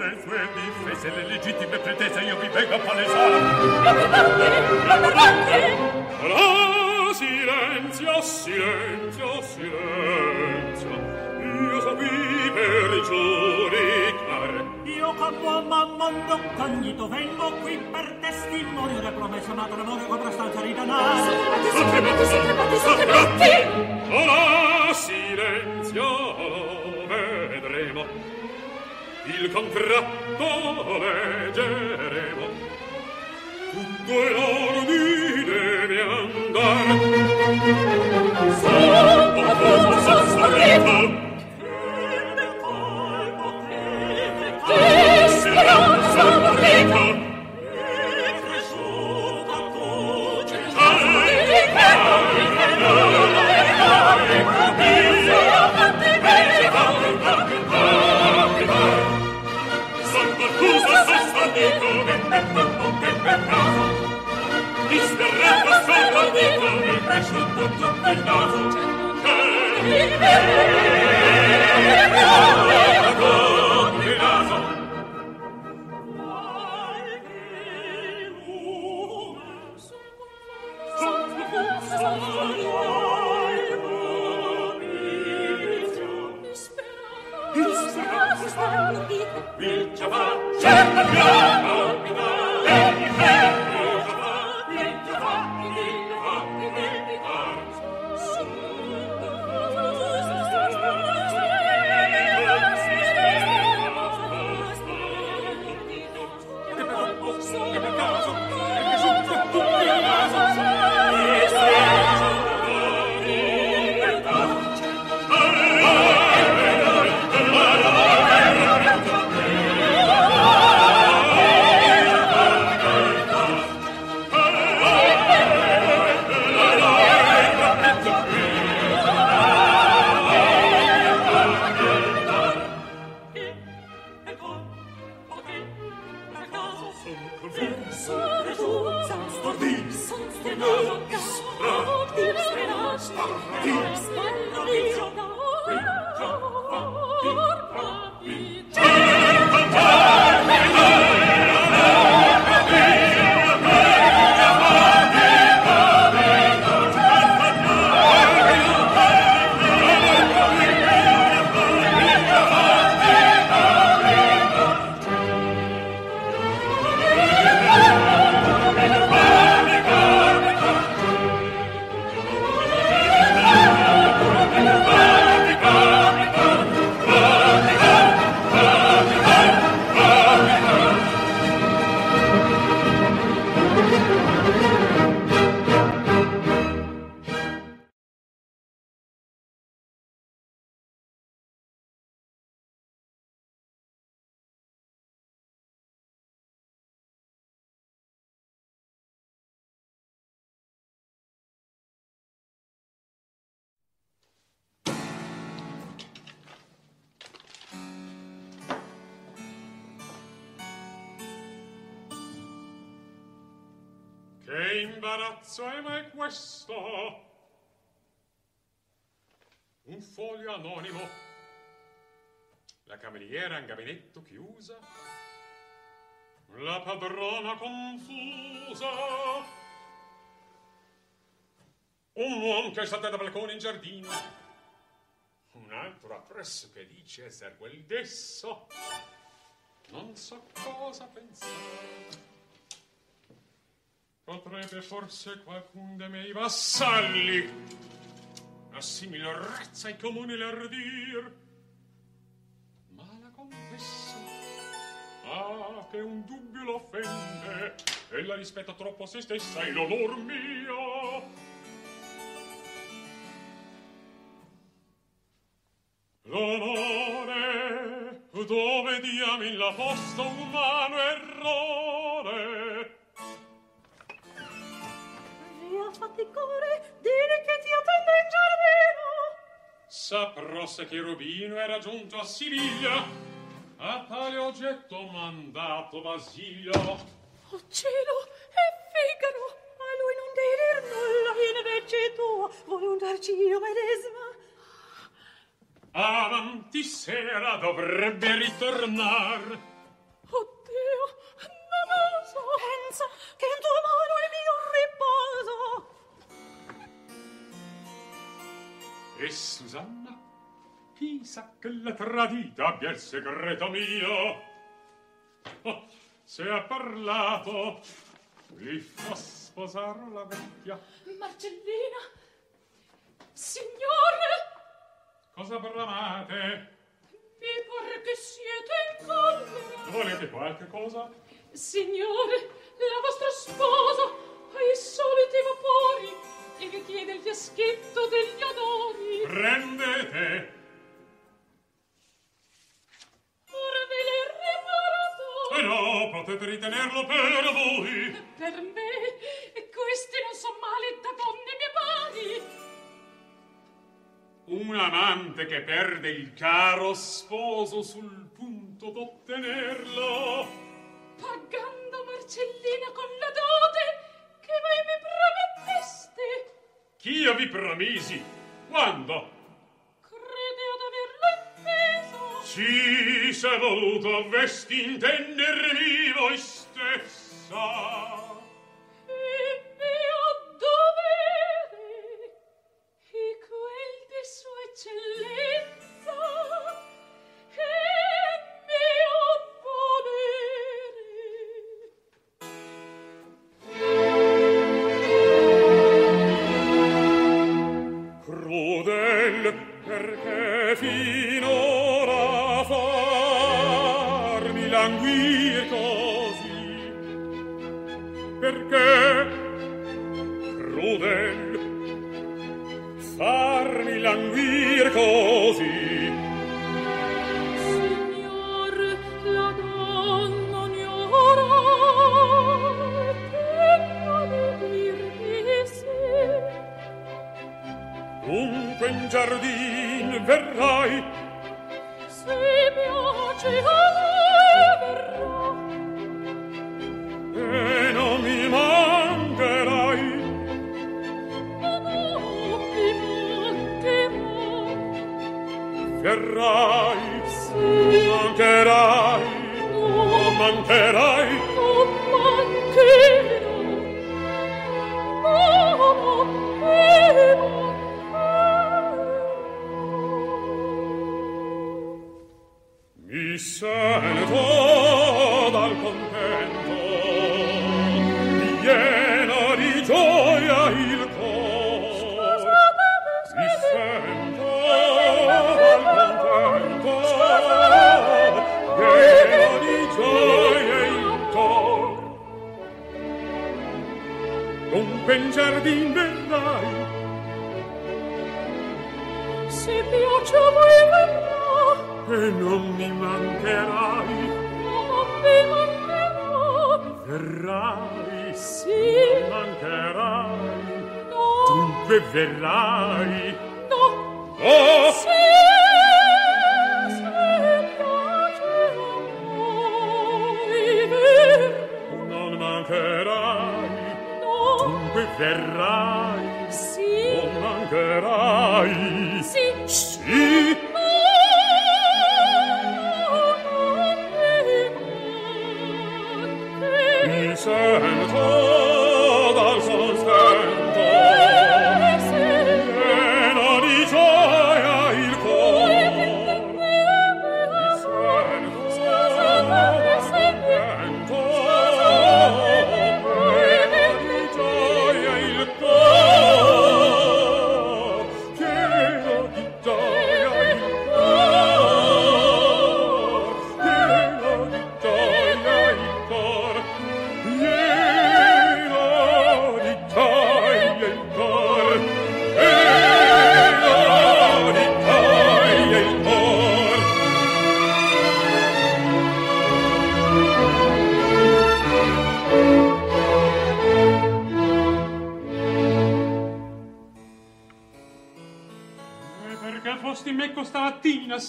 le sue difese, le legittime pretese io vi vengo a palesare. Allora, silenzio, silenzio, silenzio. Io so qui per giudicar. Io con buon mondo cognito vengo qui per testimonio della promessa matrimonio con prestanza di denaro. Sotremati, sotremati, sotremati! Ora silenzio, vedremo. Il contratto leggeremo. Tutto in Che peccato. Disperato, son confuso. Mi è cresciuto tutto il naso. Che tutto questo? Un foglio anonimo. La cameriera in gabinetto chiusa. La padrona confusa. Un uomo che salta da balcone in giardino. Un altro appresso che dice esser quel desso. Non so cosa pensare. Potrebbe forse qualcun de miei vassalli a simil razza e comune l'ardir ma la confesso ah che un dubbio l'offende e la rispetta troppo se stessa e l'onor mio. L'onore dove diami la posta umano errore affaticare, dire che ti attendo in giardino. Saprò se Cherubino era giunto a Siviglia, a tale oggetto mandato Basilio. Oh cielo, e figaro, a lui non delir nulla, viene vece tua, vuole un darcino medesima. Avanti sera dovrebbe ritornare. Oddio, non lo so. Pensa che in tua mano E Susanna? Chissà che la tradita abbia il segreto mio. Oh, se ha parlato, li fa sposare la vecchia. Marcellina! Signore! Cosa bramate? Mi pare che siete in collera. Volete qualche cosa? Signore, la vostra sposa ai soliti vapori e ritiene il fiaschetto degli odori. Prendete! Ora ve l'è riparato! Eh potete ritenerlo per voi! Per me? E Questi non sono male da donne mie pari! Un amante che perde il caro sposo sul punto d'ottenerlo. Pagando Marcellina con la dote che mai mi promettesse. Sì. Ch'io vi promisi? Quando? Credevo d'averlo inteso. Sì, se voluto vesti intendermi voi stessa.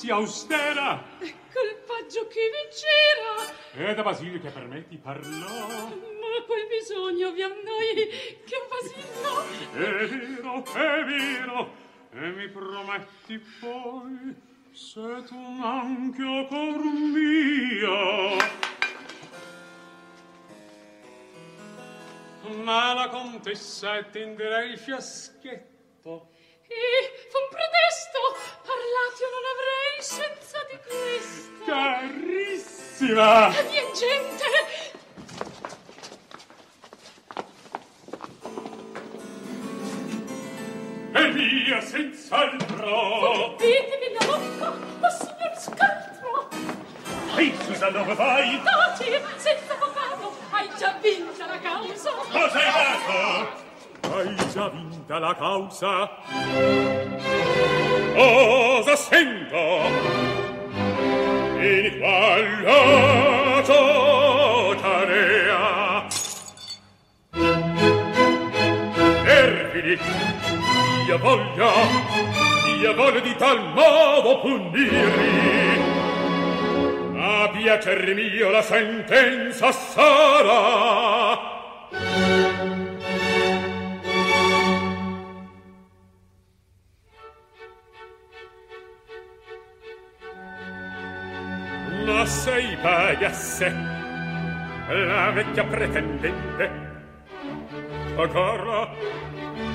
sia austera. quel faggio che vi c'era. E da Basilio che per me ti parlò. Ma quel bisogno vi annoi che un Basilio... È vero, è vero. E mi prometti poi se tu manchi o cor mio. Ma la contessa tenderei fiaschetto. E, eh, un pretesto, o non avrei senza di questo carissima vien gente e via senz'altro Ditevi la bocca, o signor scaltro! Ehi, Susanna, dove vai? Taci, senza avvocato, hai già vinta la causa! Cosa hai dato? hai già vinta la causa. Osa sento? In quallato tarea. Perfidi io voglio io voglio di tal modo punirli. a piacer mio la sentenza sarà. la sei pagasse la vecchia pretendente ancora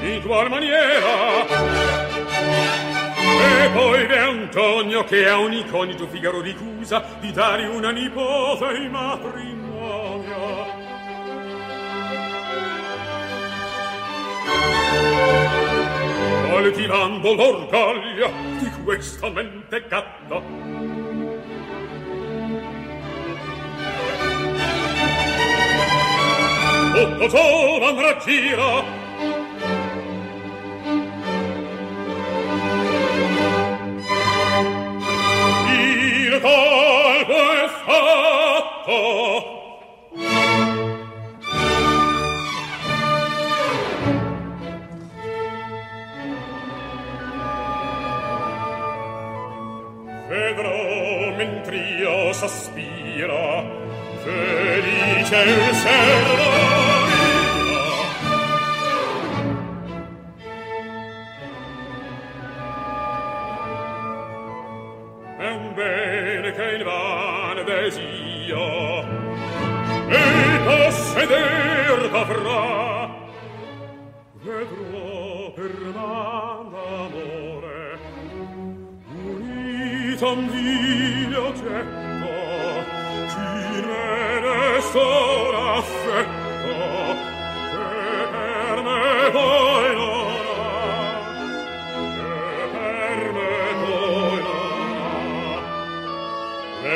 in ugual maniera E poi v'è Antonio che a un iconito Figaro ricusa di dare una nipote in matrimonio. Coltivando l'orgoglio di questa mente gatta, tutto sopra andrà a gira. Il colpo è fatto. Vedrò mentr'io sospiro felice il servo. È un bene che il vano desio e posseder dovrà vedrò per man d'amore unito un vile oggetto chi me ne sola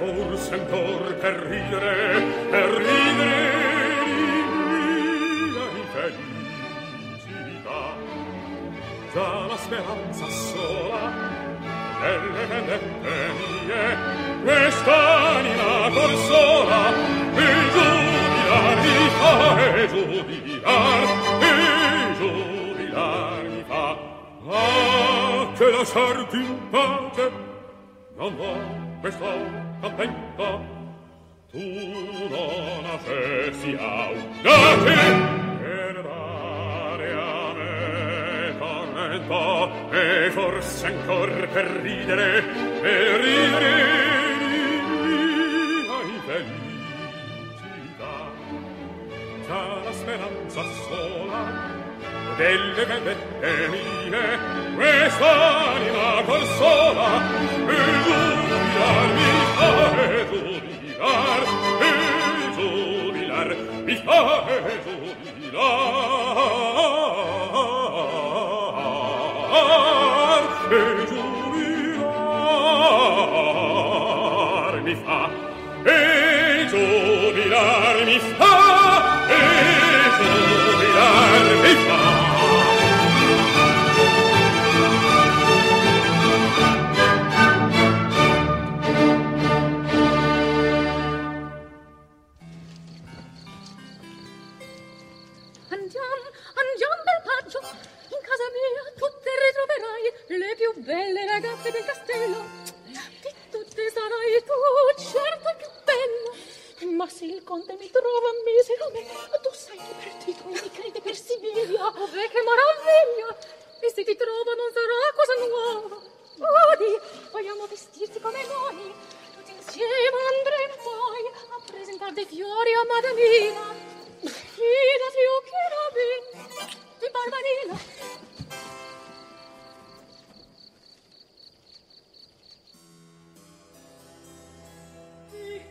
forse ancor per ridere per ridere di mia infelicità. Già la speranza sola delle vendette mie quest'anima consola e giubilar mi fa e giubilar e giubilar mi fa. Ah che lasciarti in pace non vo questo attento tu non avessi augati generare a me tormento e forse ancor per ridere e ridere già la speranza sola delle vendette mie quest'anima consola il mi fa e e giubilar mi fa le più belle ragazze del castello. Di tutte sarai tu certo più bella. Ma se il conte mi trova misero me, tu sai che per titolo mi crede per Sibilia. Oh, beh, che maraviglia! E se ti trova non sarà cosa nuova. Odi, vogliamo vestirti come noi. Tutti insieme andremo poi a presentare dei fiori a Madamina. Fidati, o che robin, di Barbarina. E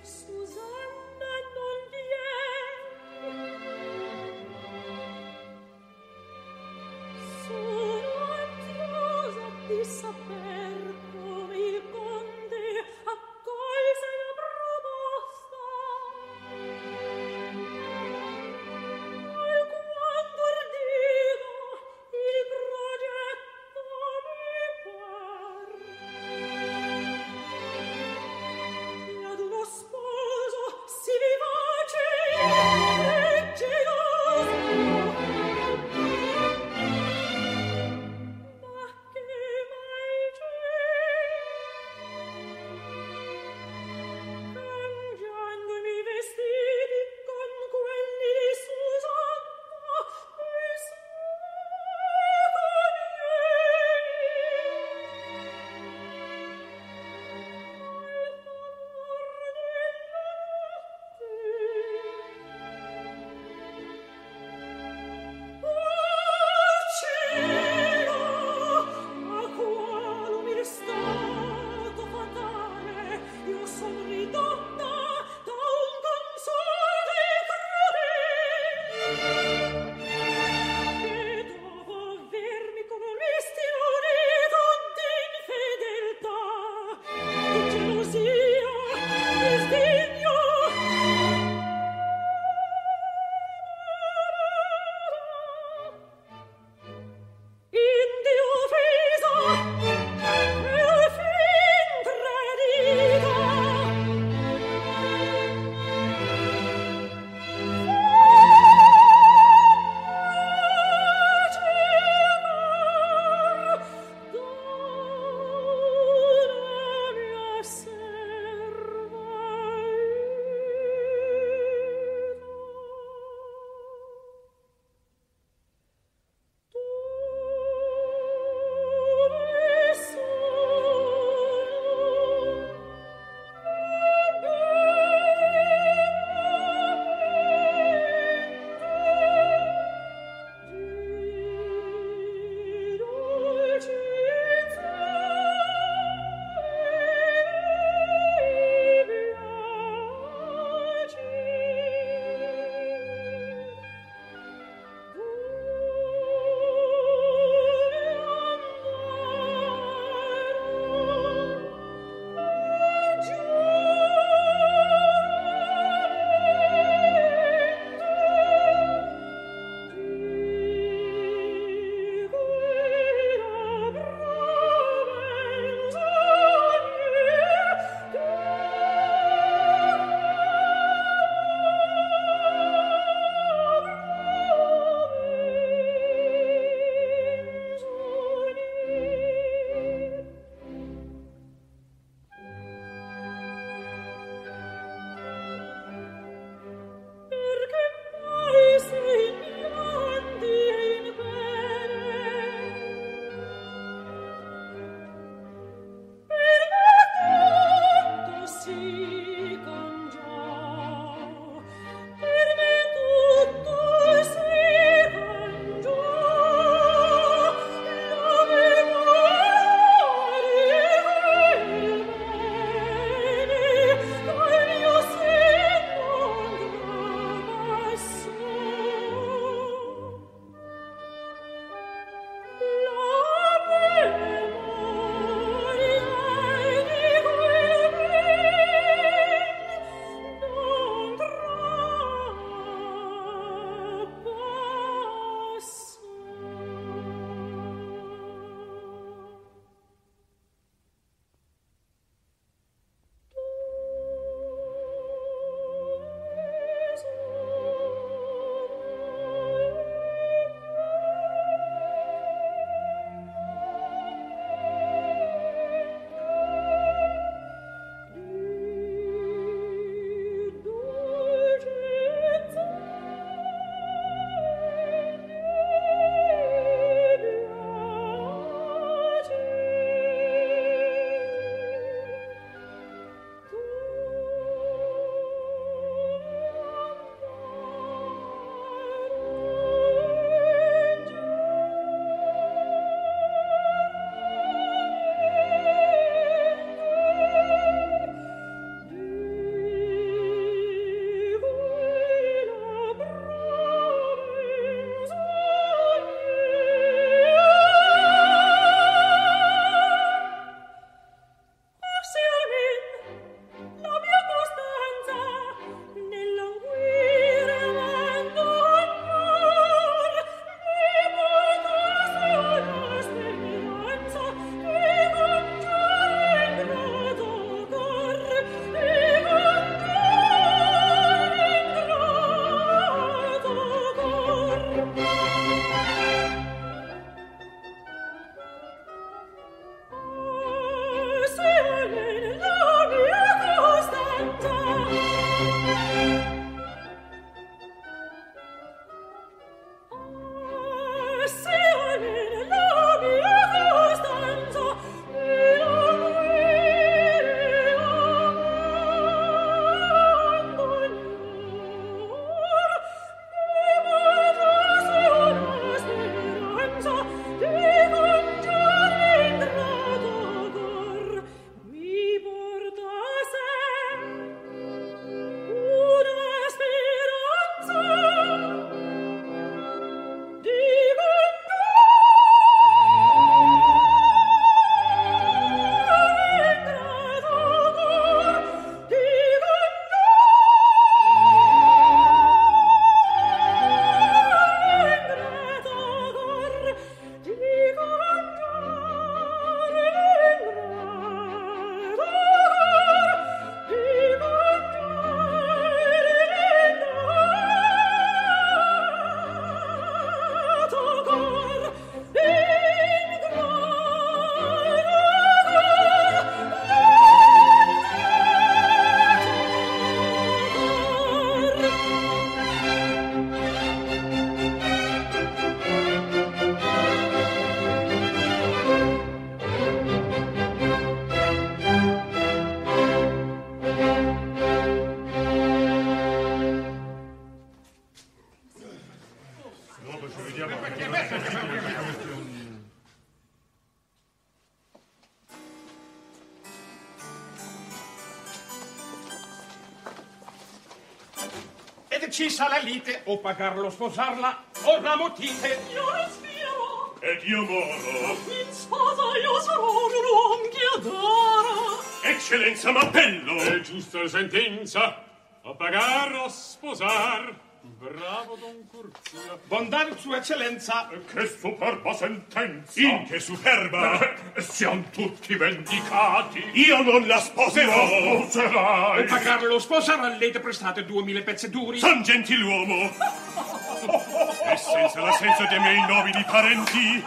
decisa la lite, o pagarlo o sposarla, o la motite. Io respiro. Ed io moro. In sposa io sarò un uom che adora. Eccellenza, m'appello. È giusta sentenza. A pagar o sposar. Bravo Don Curzio. Bondar sua eccellenza. Che superba sentenza. In che superba. Siamo tutti vendicati. Io non la sposerò. O sposerai. pagarlo o sposarla, lei ti prestate duemila pezzi duri. Son gentiluomo. [laughs] e senza l'assenso dei miei nobili parenti.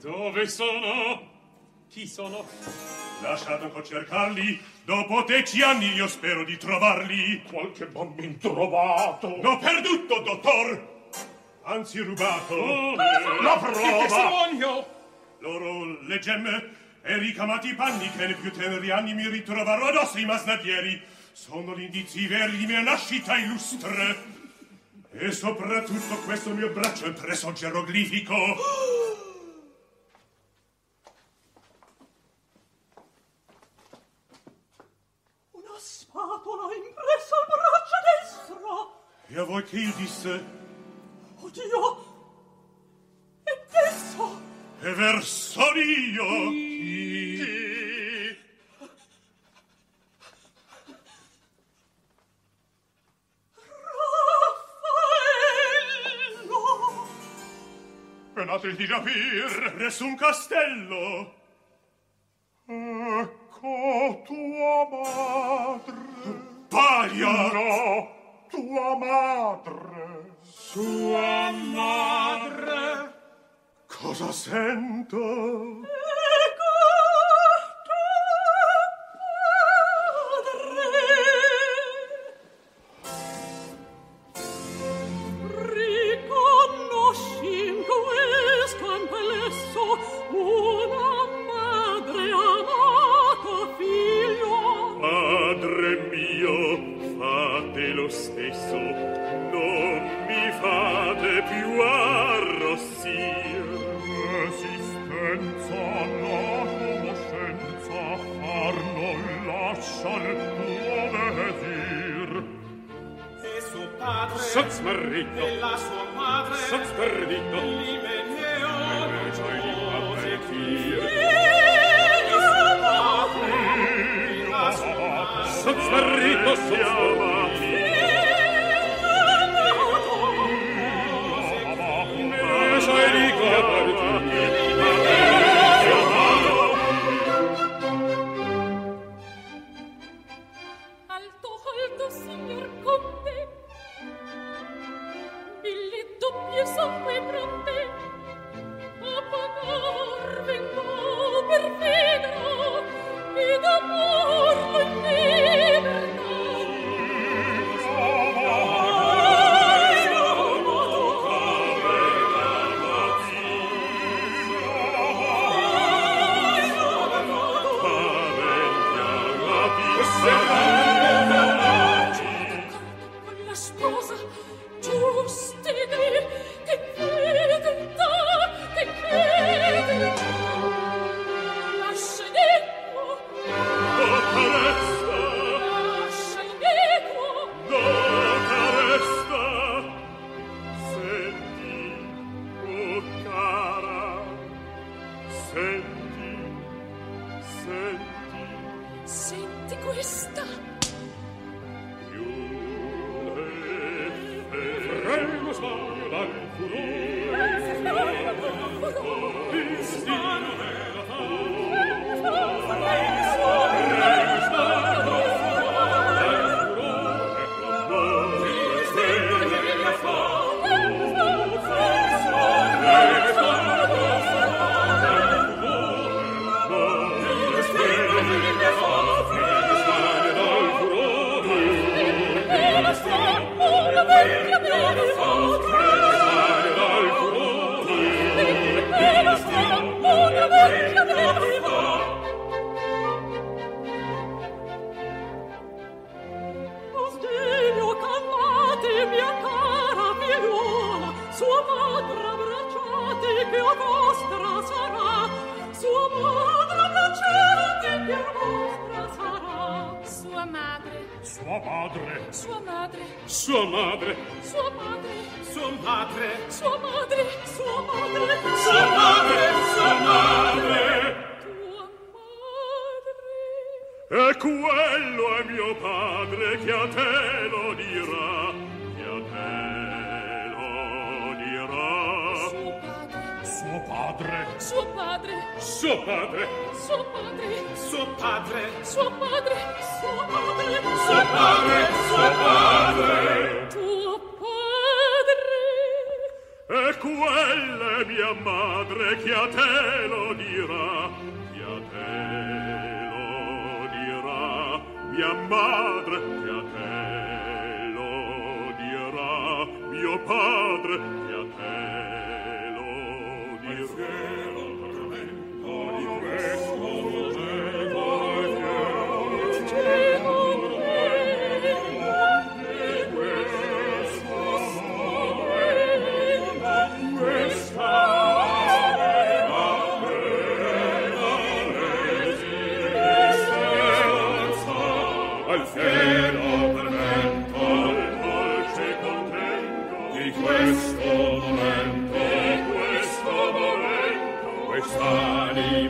Dove sono? Chi sono? Lasciate ancora cercarli. Dopo dieci anni io spero di trovarli. Qualche bambin trovato. L'ho perduto, dottor. Anzi, rubato. La prova. testimonio. Loro le gemme e ricamati i panni che nei più teneri anni mi ritroverò addosso i masnadieri. Sono gli indizi veri di mia nascita illustre. E soprattutto questo mio braccio [gasps] impresso geroglifico. Una spatola impressa al braccio destro. E a voi che io disse? Oddio. E adesso? e verso io chi. Raffaello penatel di Giapir re un castello. Ecco tua madre. Paria. No tua madre. Sua madre. Cosa sento?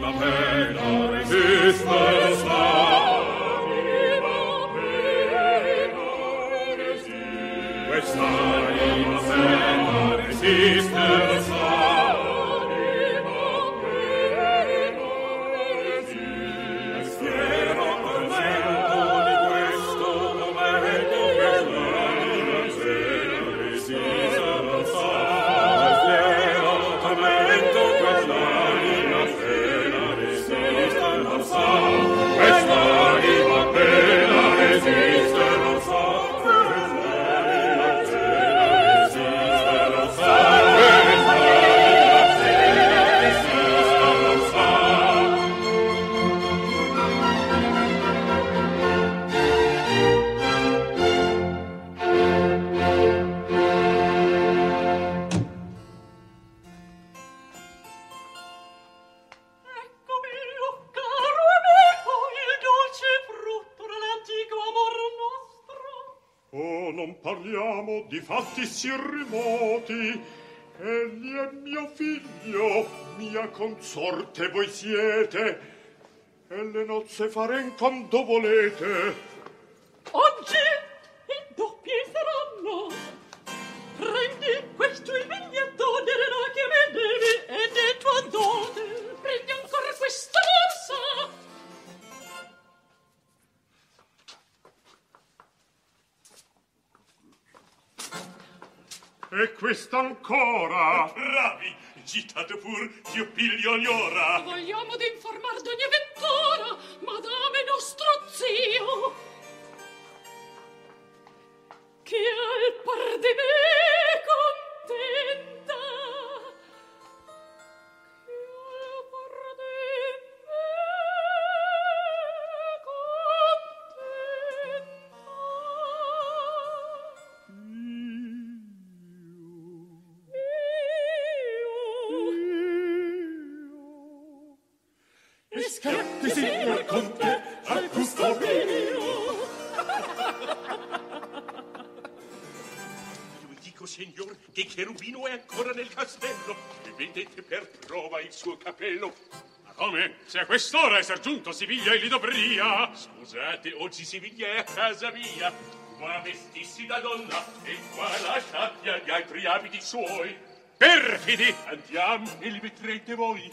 la mena resiste consorte voi siete e le nozze faren quando volete. Oggi il doppie saranno. Prendi questo immigliatone la che me devi e è tua dote. Prendi ancora questa borsa. E questa ancora! Bravi! Citate pur, io piglio l'ora. Vogliamo d'informar d'ogni avventura, madame nostro zio. Che al par di me contenta suo capello. Ma come? Se a quest'ora esser giunto a Siviglia e Lidobria! Scusate, oggi Siviglia è a casa mia. Qua vestissi da donna e qua lasciati agli altri abiti suoi. Perfidi! Andiamo e li vedrete voi.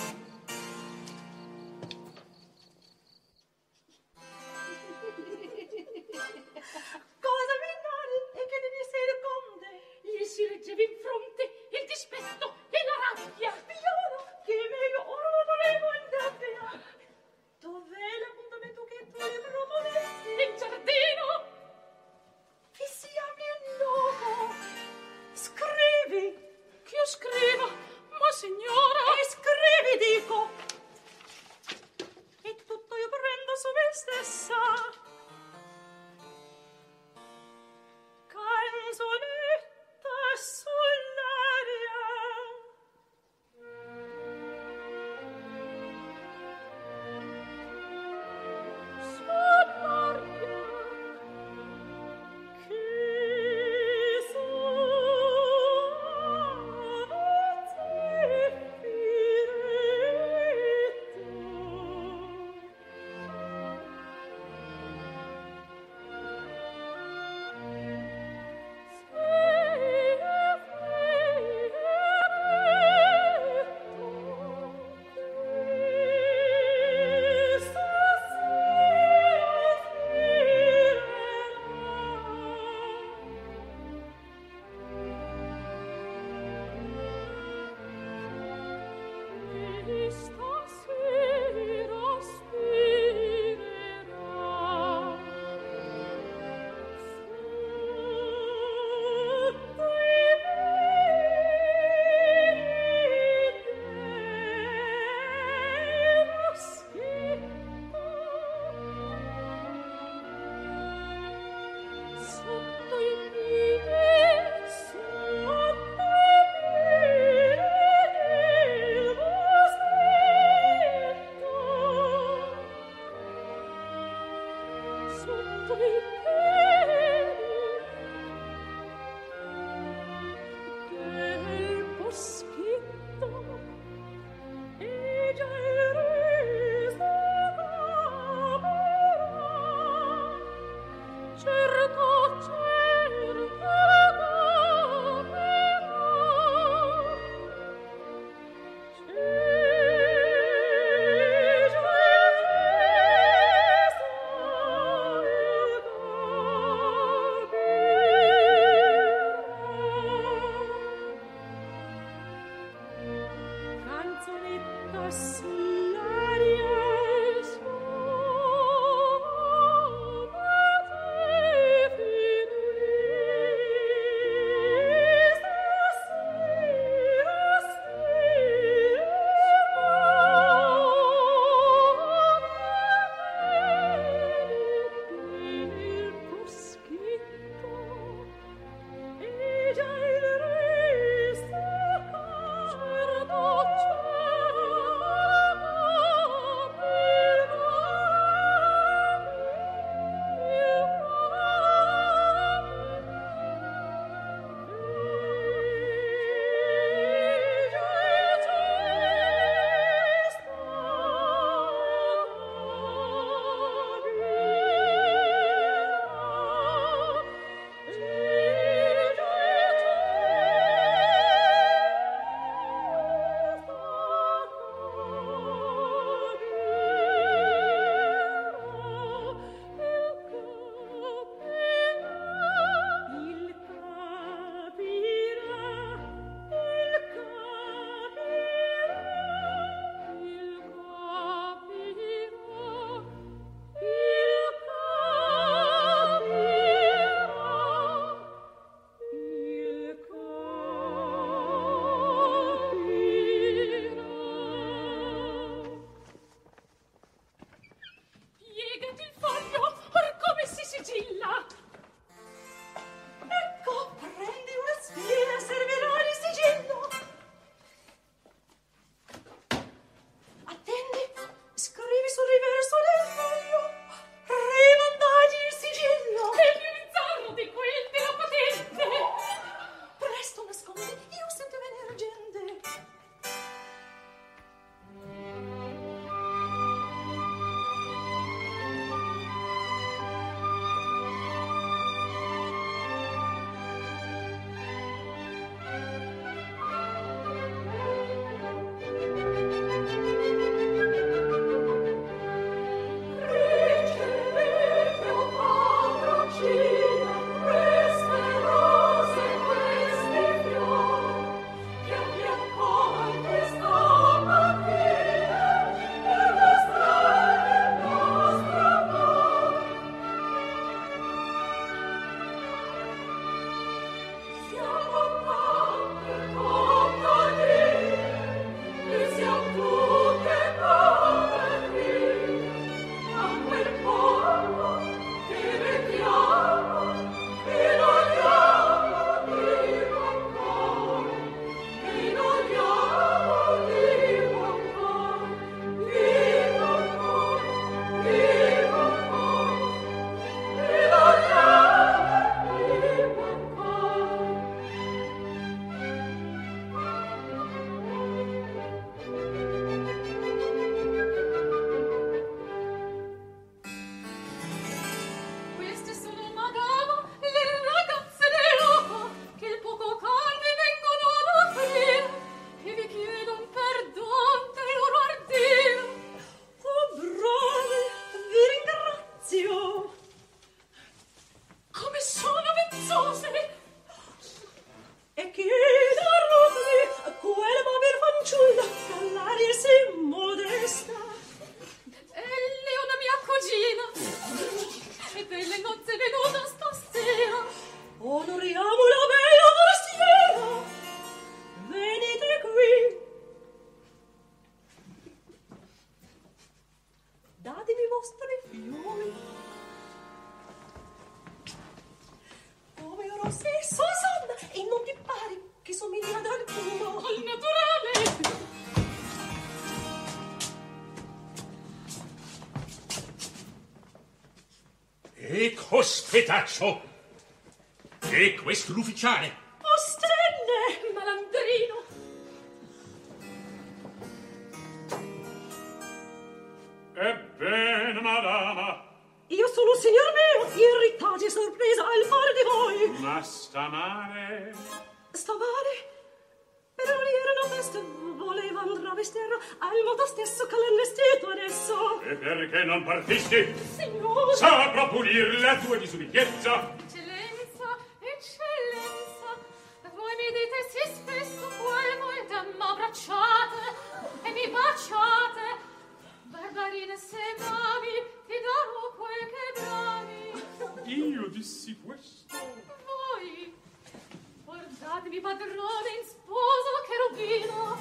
Cospetaccio! E questo l'ufficiale? Ostenne, malandrino! Ebbene, madama, Io sono signor mio, irritata e sorpresa al fare di voi. ma sta male? Sto male? Per non erano feste, volevan travestirlo al modo stesso che l'allestito adesso. E perché non partisti? la tua disubbidienza? Eccellenza, eccellenza, voi mi dite sì spesso qual volta m'abbracciate e mi baciate. Barbarine, se m'ami, ti darò quel che bravi. Io dissi questo? Voi? Guardatemi padrone in sposo cherubino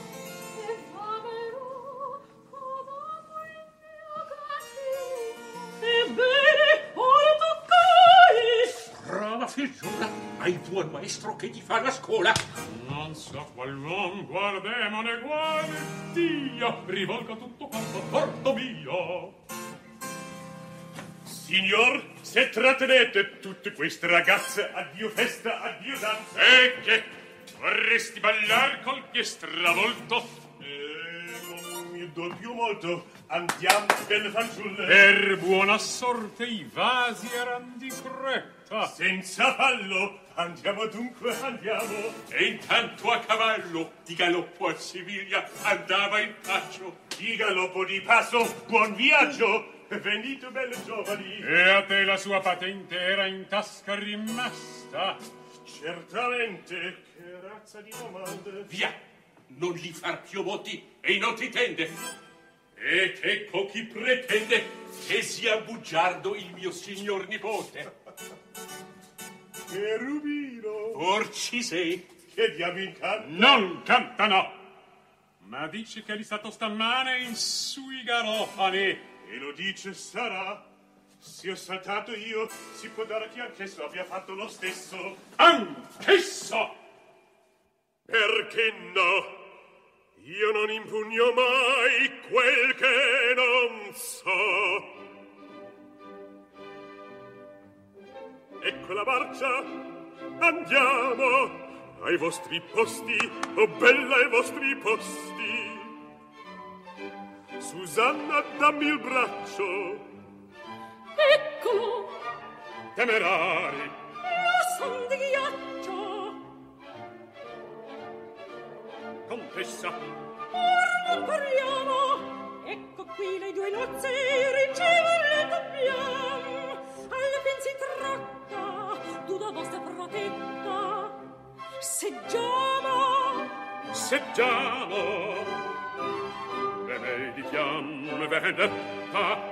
e famerò come il mio cattivo. Ebbene, Brava figliuola, hai buon maestro che ti fa la scuola. Non so qual uom guardemone guardi Dio, rivolga tutto quanto a porto mio. Signor, se trattenete tutte queste ragazze, addio festa, addio danza. E che? Vorresti ballar col pie stravolto? Eh, non mi do più molto. Andiamo, belle fanciulle. Per buona sorte i vasi eran di creta. Senza fallo, andiamo dunque, andiamo. E intanto a cavallo di galoppo a Siviglia andava in paccio. Di galoppo di passo, buon viaggio! Venite, belle giovani! E a te la sua patente era in tasca rimasta? Certamente, che razza di domande! Via, non li far più voti e non ti tende. E che co chi pretende che sia bugiardo il mio signor nipote? Che rubino! Or ci sei. Che diavolo canta? Non canta, no! Ma dice che è stato stammane in sui garofani. E lo dice sarà. Se ho saltato io, si può dare che anch'esso abbia fatto lo stesso. Anch'esso! Perché no? Io non impugno mai quel che non so. Ecco la marcia, andiamo ai vostri posti, oh bella ai vostri posti. Susanna, dammi il braccio. Eccolo! Temerari, Io son di ghiaccio! contessa. Ora non parliamo. Ecco qui le due nozze riceverle dobbiamo. Alla fin si tratta d'una vostra protetta. Seggiamo. Seggiamo. Benedichiam vendetta.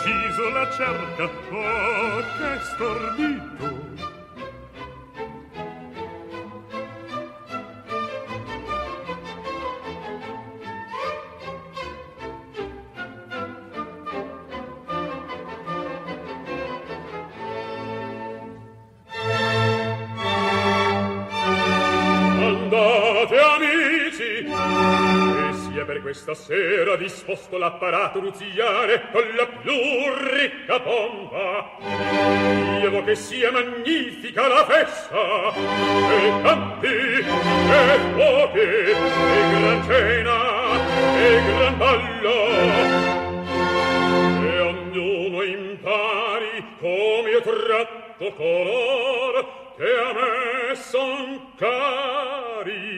Narciso la cerca oh che stordito questa sera disposto l'apparato ruziare con la più ricca pompa io che sia magnifica la festa. E canti e fuochi e gran cena e gran ballo. E ognuno impari come io tratto color che a me son cari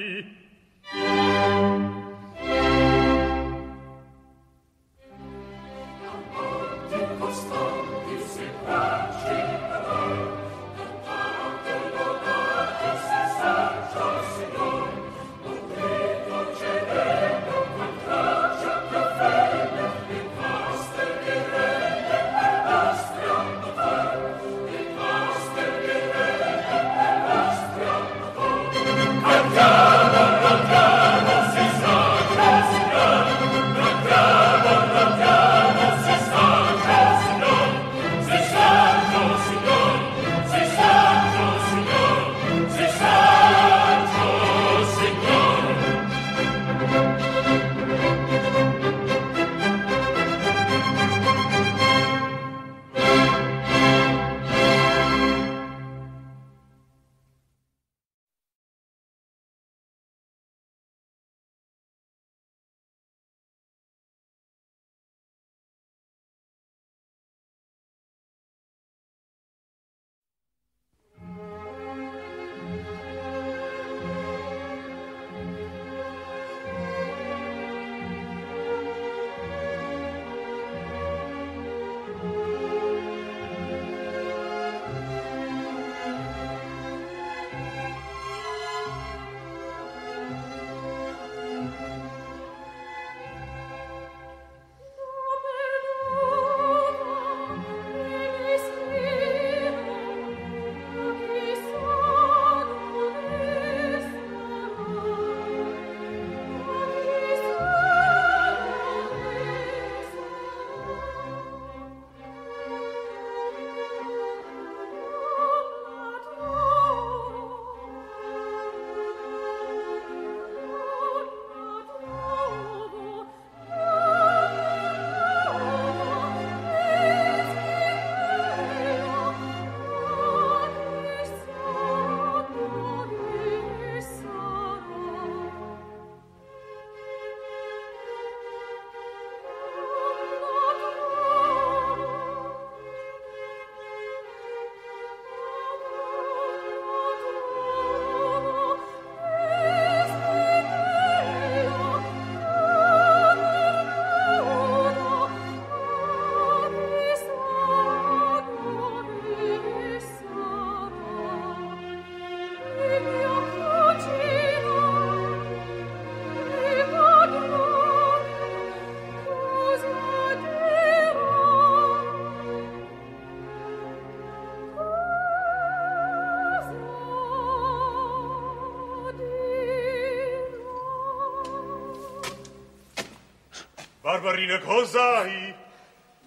Barbarina, [laughs] cosa hai?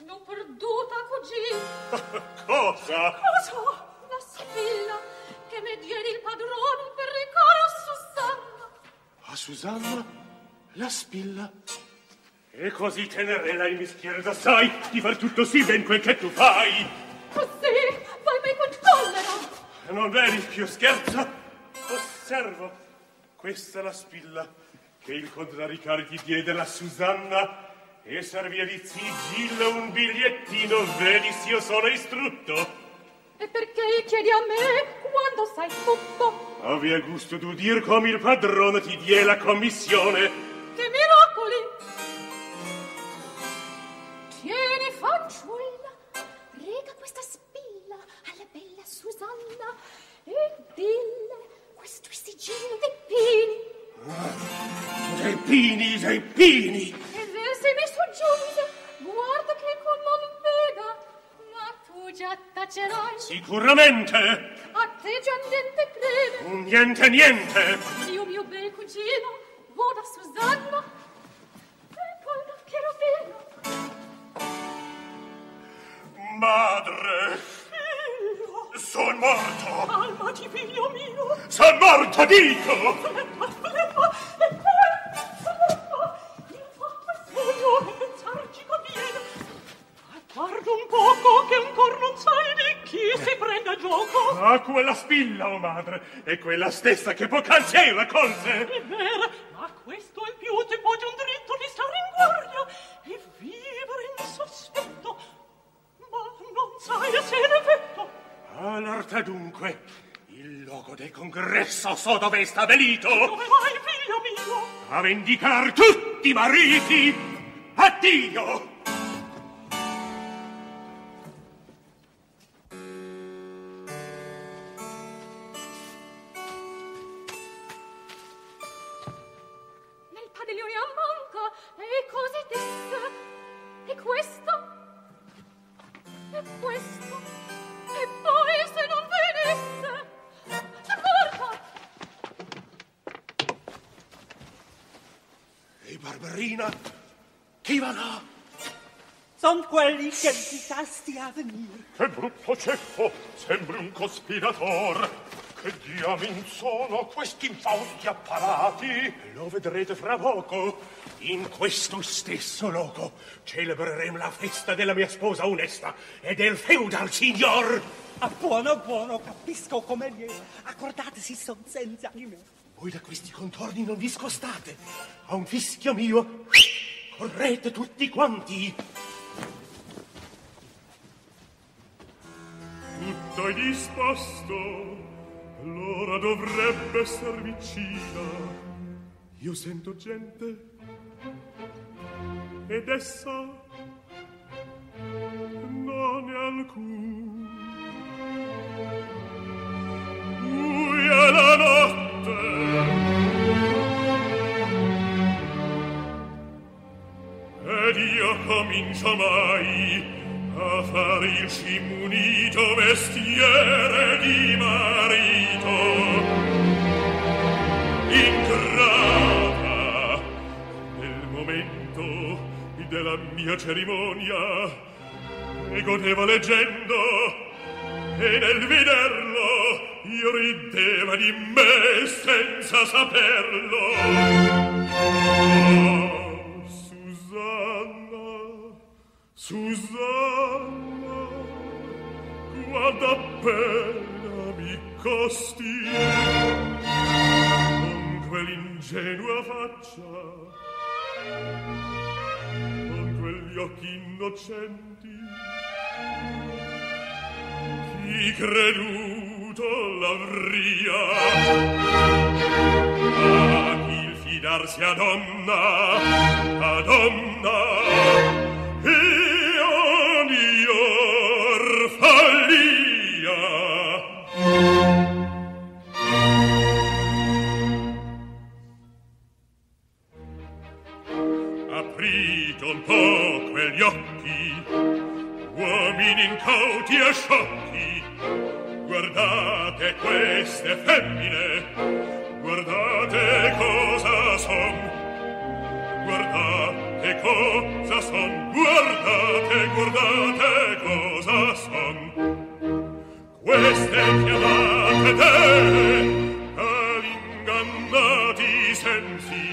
L'ho perduta così. cosa? Cosa? La spilla che mi diede il padrone per recare a Susanna. A Susanna? La spilla? E così tenerella il mischiere sai di far tutto sì ben quel che tu fai. Così? Vai me con collera. Non vedi più scherzo? Osservo. Questa è la spilla che il contraricare ti diede la Susanna E servi di sigillo un bigliettino, vedi se io sono istrutto. E perché chiedi a me quando sai tutto? Avia gusto d'udir come il padrone ti die la commissione. niente! A te già niente crede! Niente, niente! Io, mio bel cugino, vo da Susanna e poi da Cherubino. Madre! Figlio! Son morto! Calmati, figlio mio! Son morto, dico! Flemma, flemma, e poi... guarda un poco che ancor non sai di chi si prende gioco. Ah, quella spilla, oh madre! È quella stessa che poc'anzi hai raccolse! È vero, ma questo è più ti poggia un dritto di stare in guardia e vivere in sospetto. Ma non sai se ne effetto. All'arte dunque, il logo del congresso so dove è stabilito! Dove vai, figlio mio? A vendicar tutti i mariti! Addio! Chi va là? Son quelli che invitasti a venire. Che brutto ceffo! Sembri un cospirator! Che diamin sono questi infausti apparati? Lo vedrete fra poco. In questo stesso loco celebreremo la festa della mia sposa onesta e del feudal signor. Ah, buono, buono, capisco come viene. Accordatesi, son senza di me. Voi da questi contorni non vi scostate. A un fischio mio correte tutti quanti. Tutto è disposto, l'ora dovrebbe esser vicina. Io sento gente ed essa non è alcun. Buia la notte ed io comincio mai a fare il scimunito mestiere di marito. Ingrata nel momento della mia cerimonia e godevo leggendo e nel vederlo io rideva di me senza saperlo. oh, Susanna, quanta pena mi costi con quell'ingenua faccia, con quegli occhi innocenti. Chi creduto l'avria? A chi il fidarsi a donna, a donna, io in incauti e sciocchi. Guardate queste femmine guardate cosa son. Guardate cosa son guardate guardate cosa son. Queste chiamate te all'ingannati sensi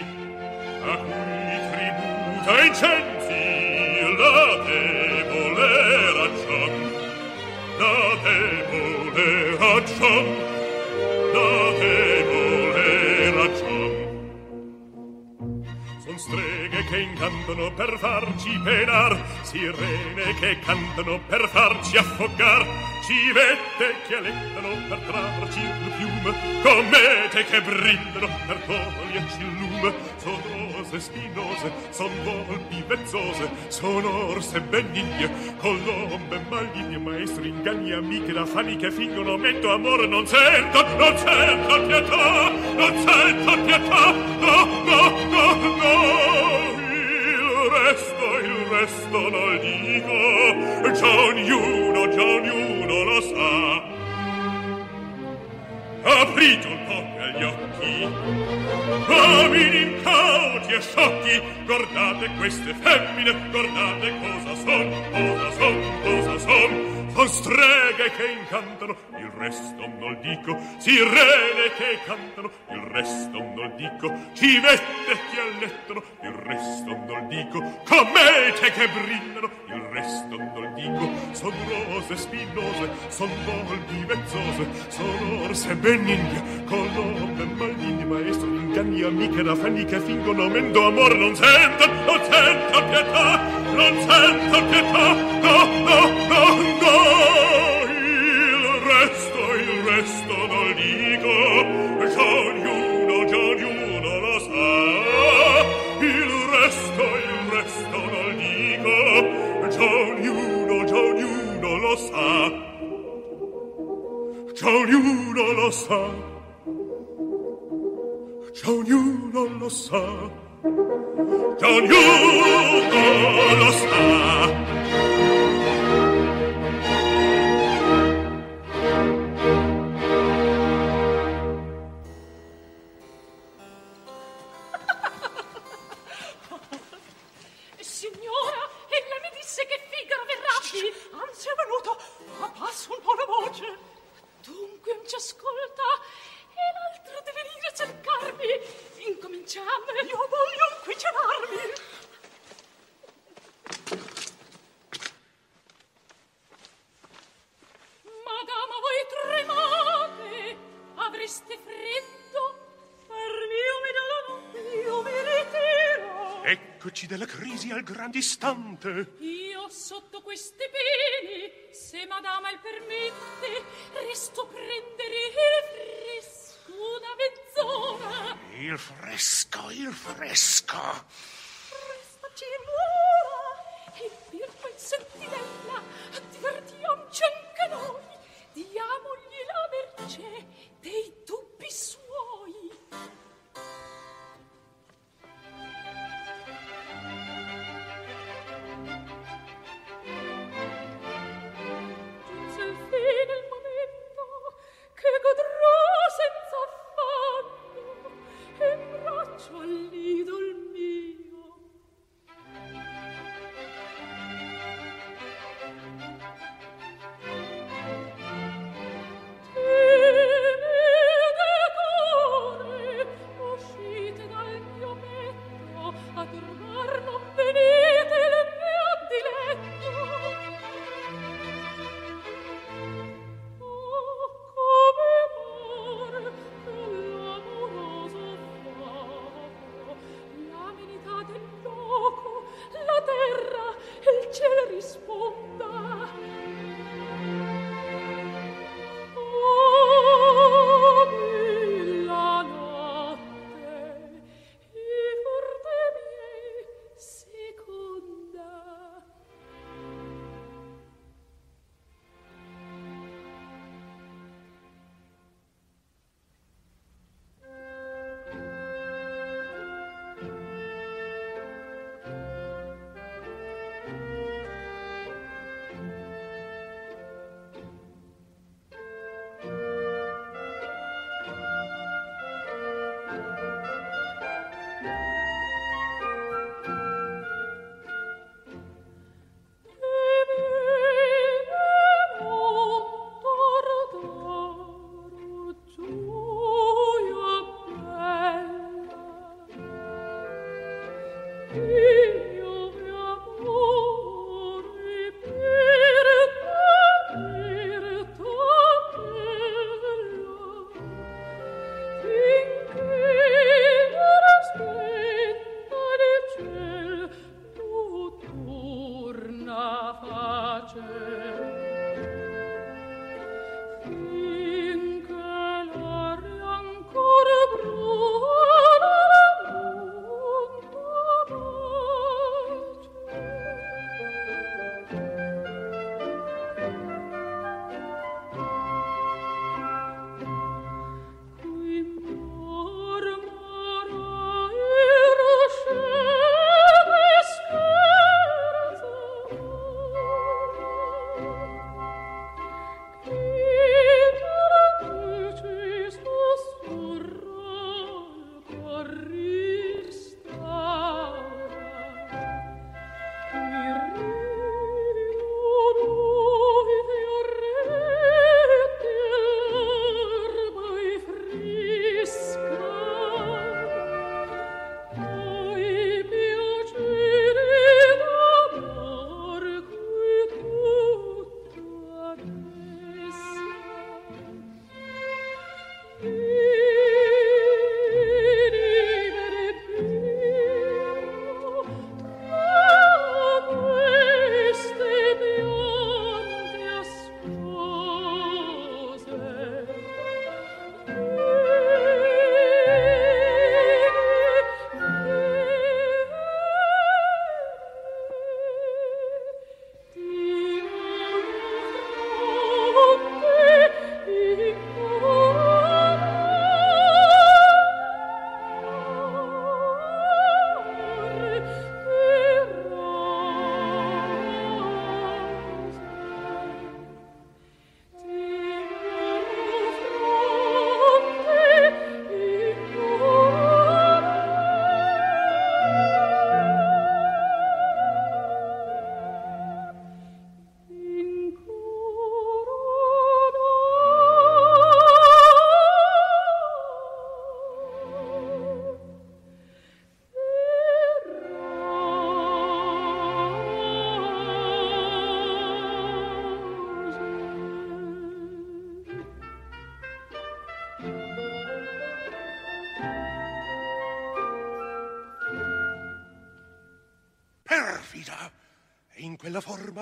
a cui tributa incensi la te ragion, la debole ragion. Son streghe che incantano per farci penar, sirene che cantano per farci affogar, civette che alettano per trarci il fiume, comete che brillano per toglierci il lume, sono rose spinose, son volpi vezzose, son orse benigne, colombe maligne, maestri inganni, amiche da fani che fingono, metto amore, non sento, non sento pietà, non sento pietà, no, no, no, no, il resto, il resto non dico, già ognuno, già ognuno lo sa. Aprite un po' gli occhi, uomini incauti e sciocchi, guardate queste femmine, guardate cosa son, cosa son, cosa son. Son streghe che incantano, il resto non dico, sirene che cantano, il resto non dico, civette che allettano, il resto non dico, comete che brillano, il resto non dico, son rose spinose, son volpi vezzose, son orse benigne, colombe maligne, maestro inganni, amiche da fanni che fingono, mendo amore, non sento, non sento pietà, non sento pietà, no, no, no, no, resto, il resto non dico, già ognuno, già ognuno lo sa, il resto, il resto non dico, già ognuno, già ognuno lo sa, già ognuno lo sa, già ognuno lo sa, già ognuno lo sa. Qui. Anzi, è venuto. Ma passa un po' la voce. Dunque non ci ascolta. E l'altro deve venire a cercarmi. Incominciamo. Io voglio qui cenarmi. Madama, voi tremate. Avreste freddo. Per mio mi dà io mi ritiro. Eccoci dalla crisi al gran istante. Io sotto queste pene, se madama il permette, resto a prendere il fresco una mezz'ora. Il fresco, il fresco. Restaci l'ora e firmo in sentinella, divertiamoci anche noi, diamogli la mercé dei dubbi suoi.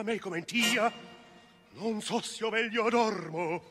me come in tia, non so se io meglio dormo.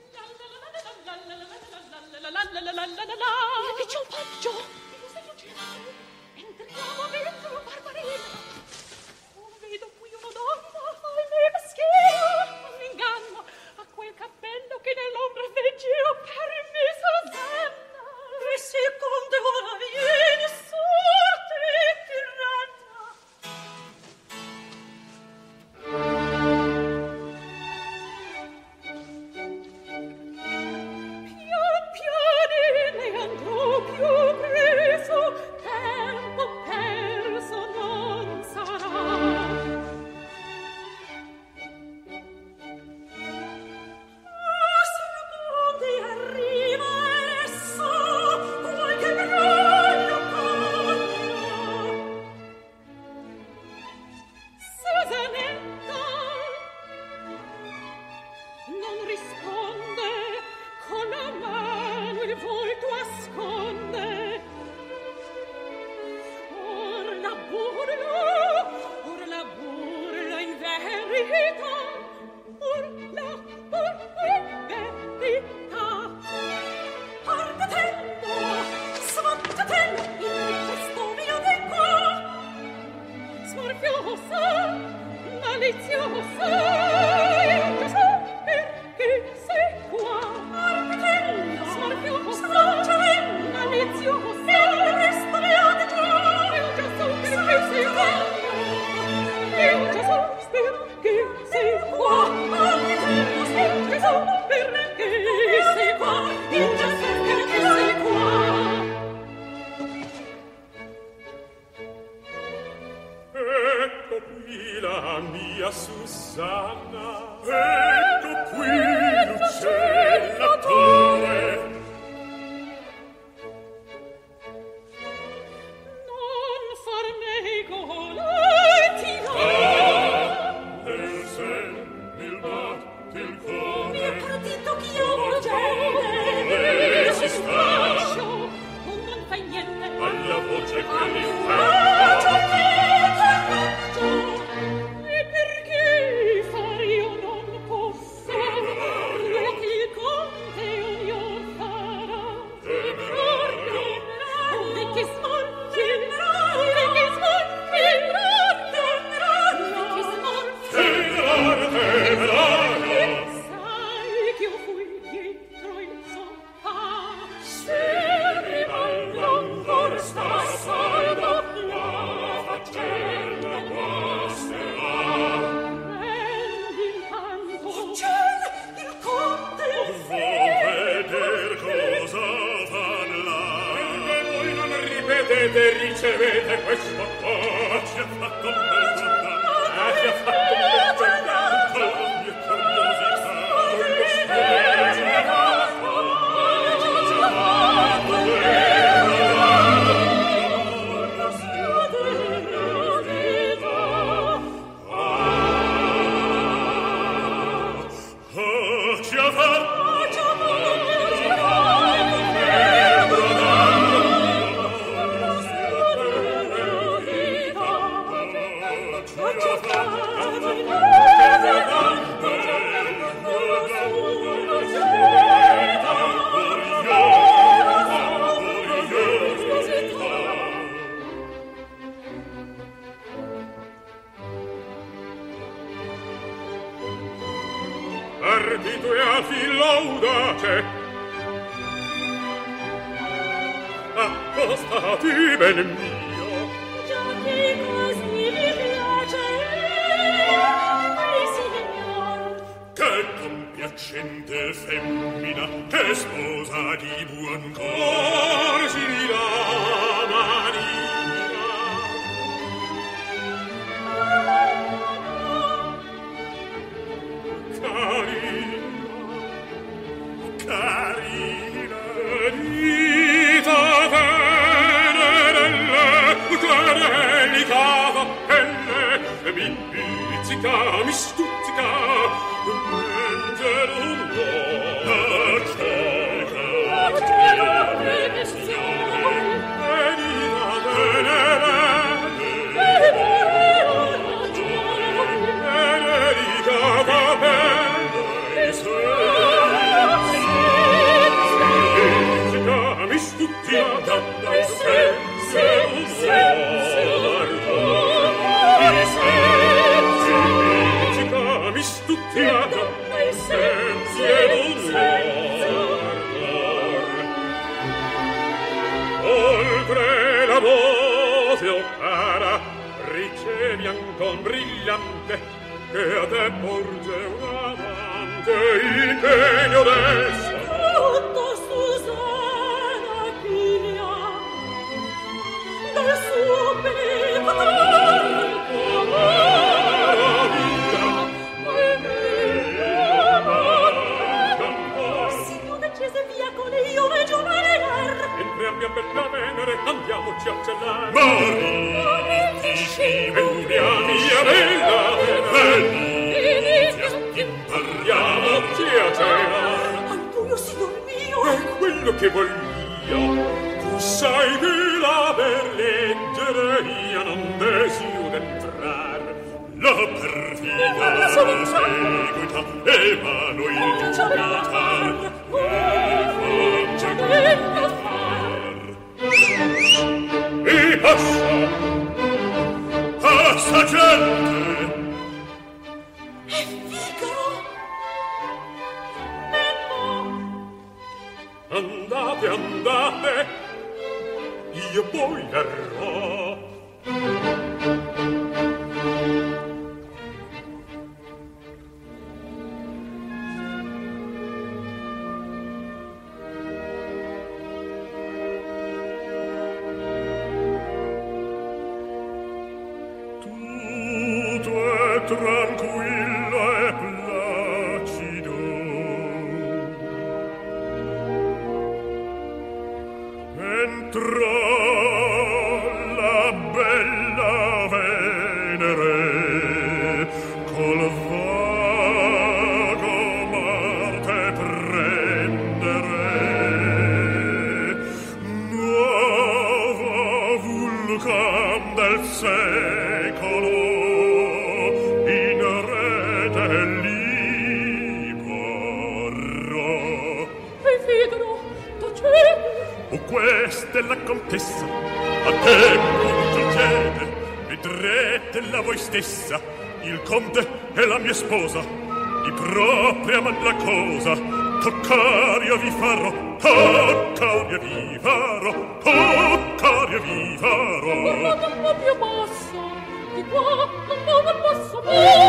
stessa, il conte è la mia sposa, di propria man la cosa, toccaria vi farò, toccaria vi farò, toccaria vi farò. Ma non più mosso, di qua non posso più.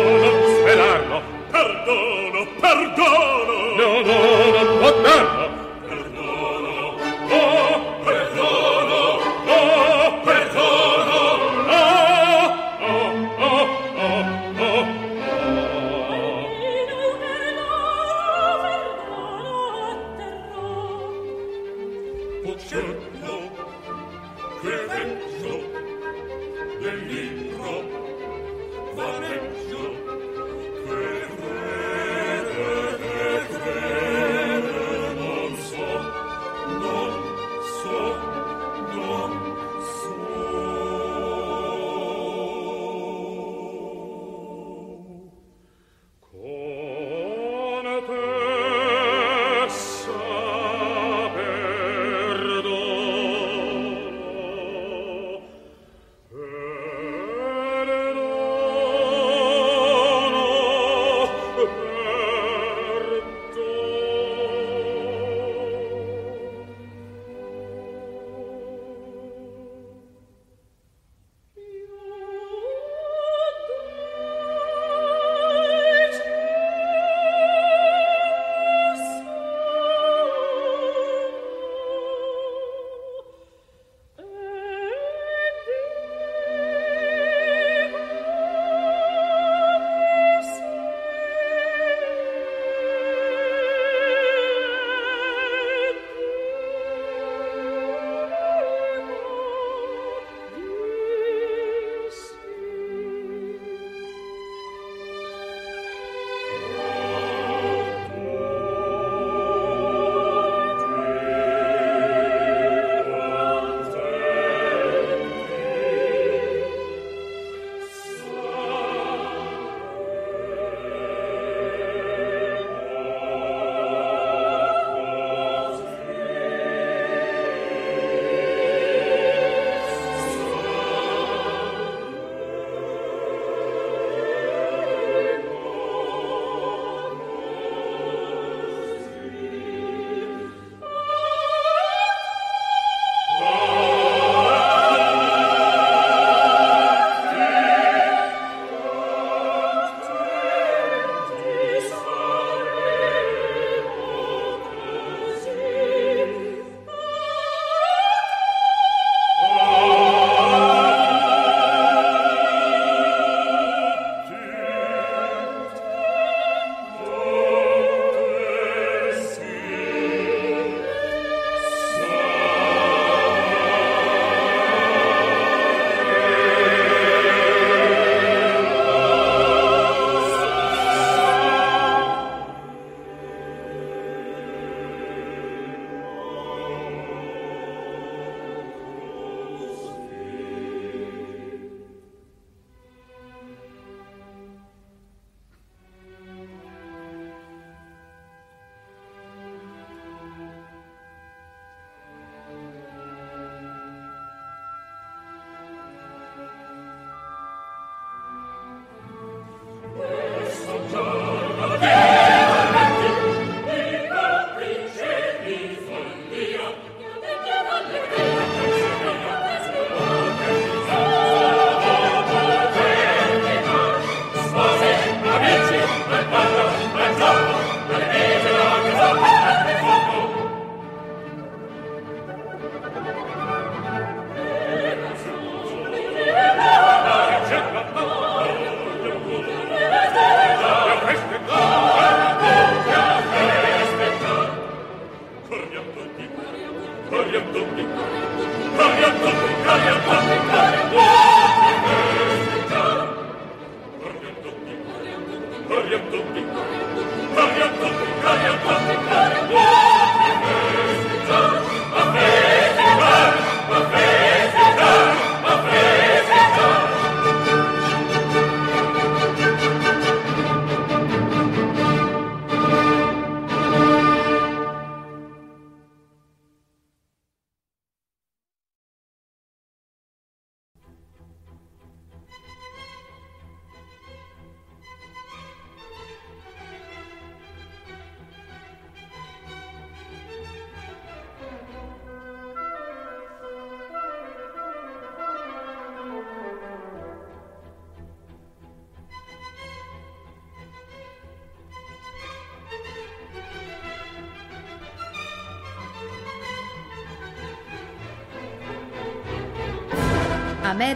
guardo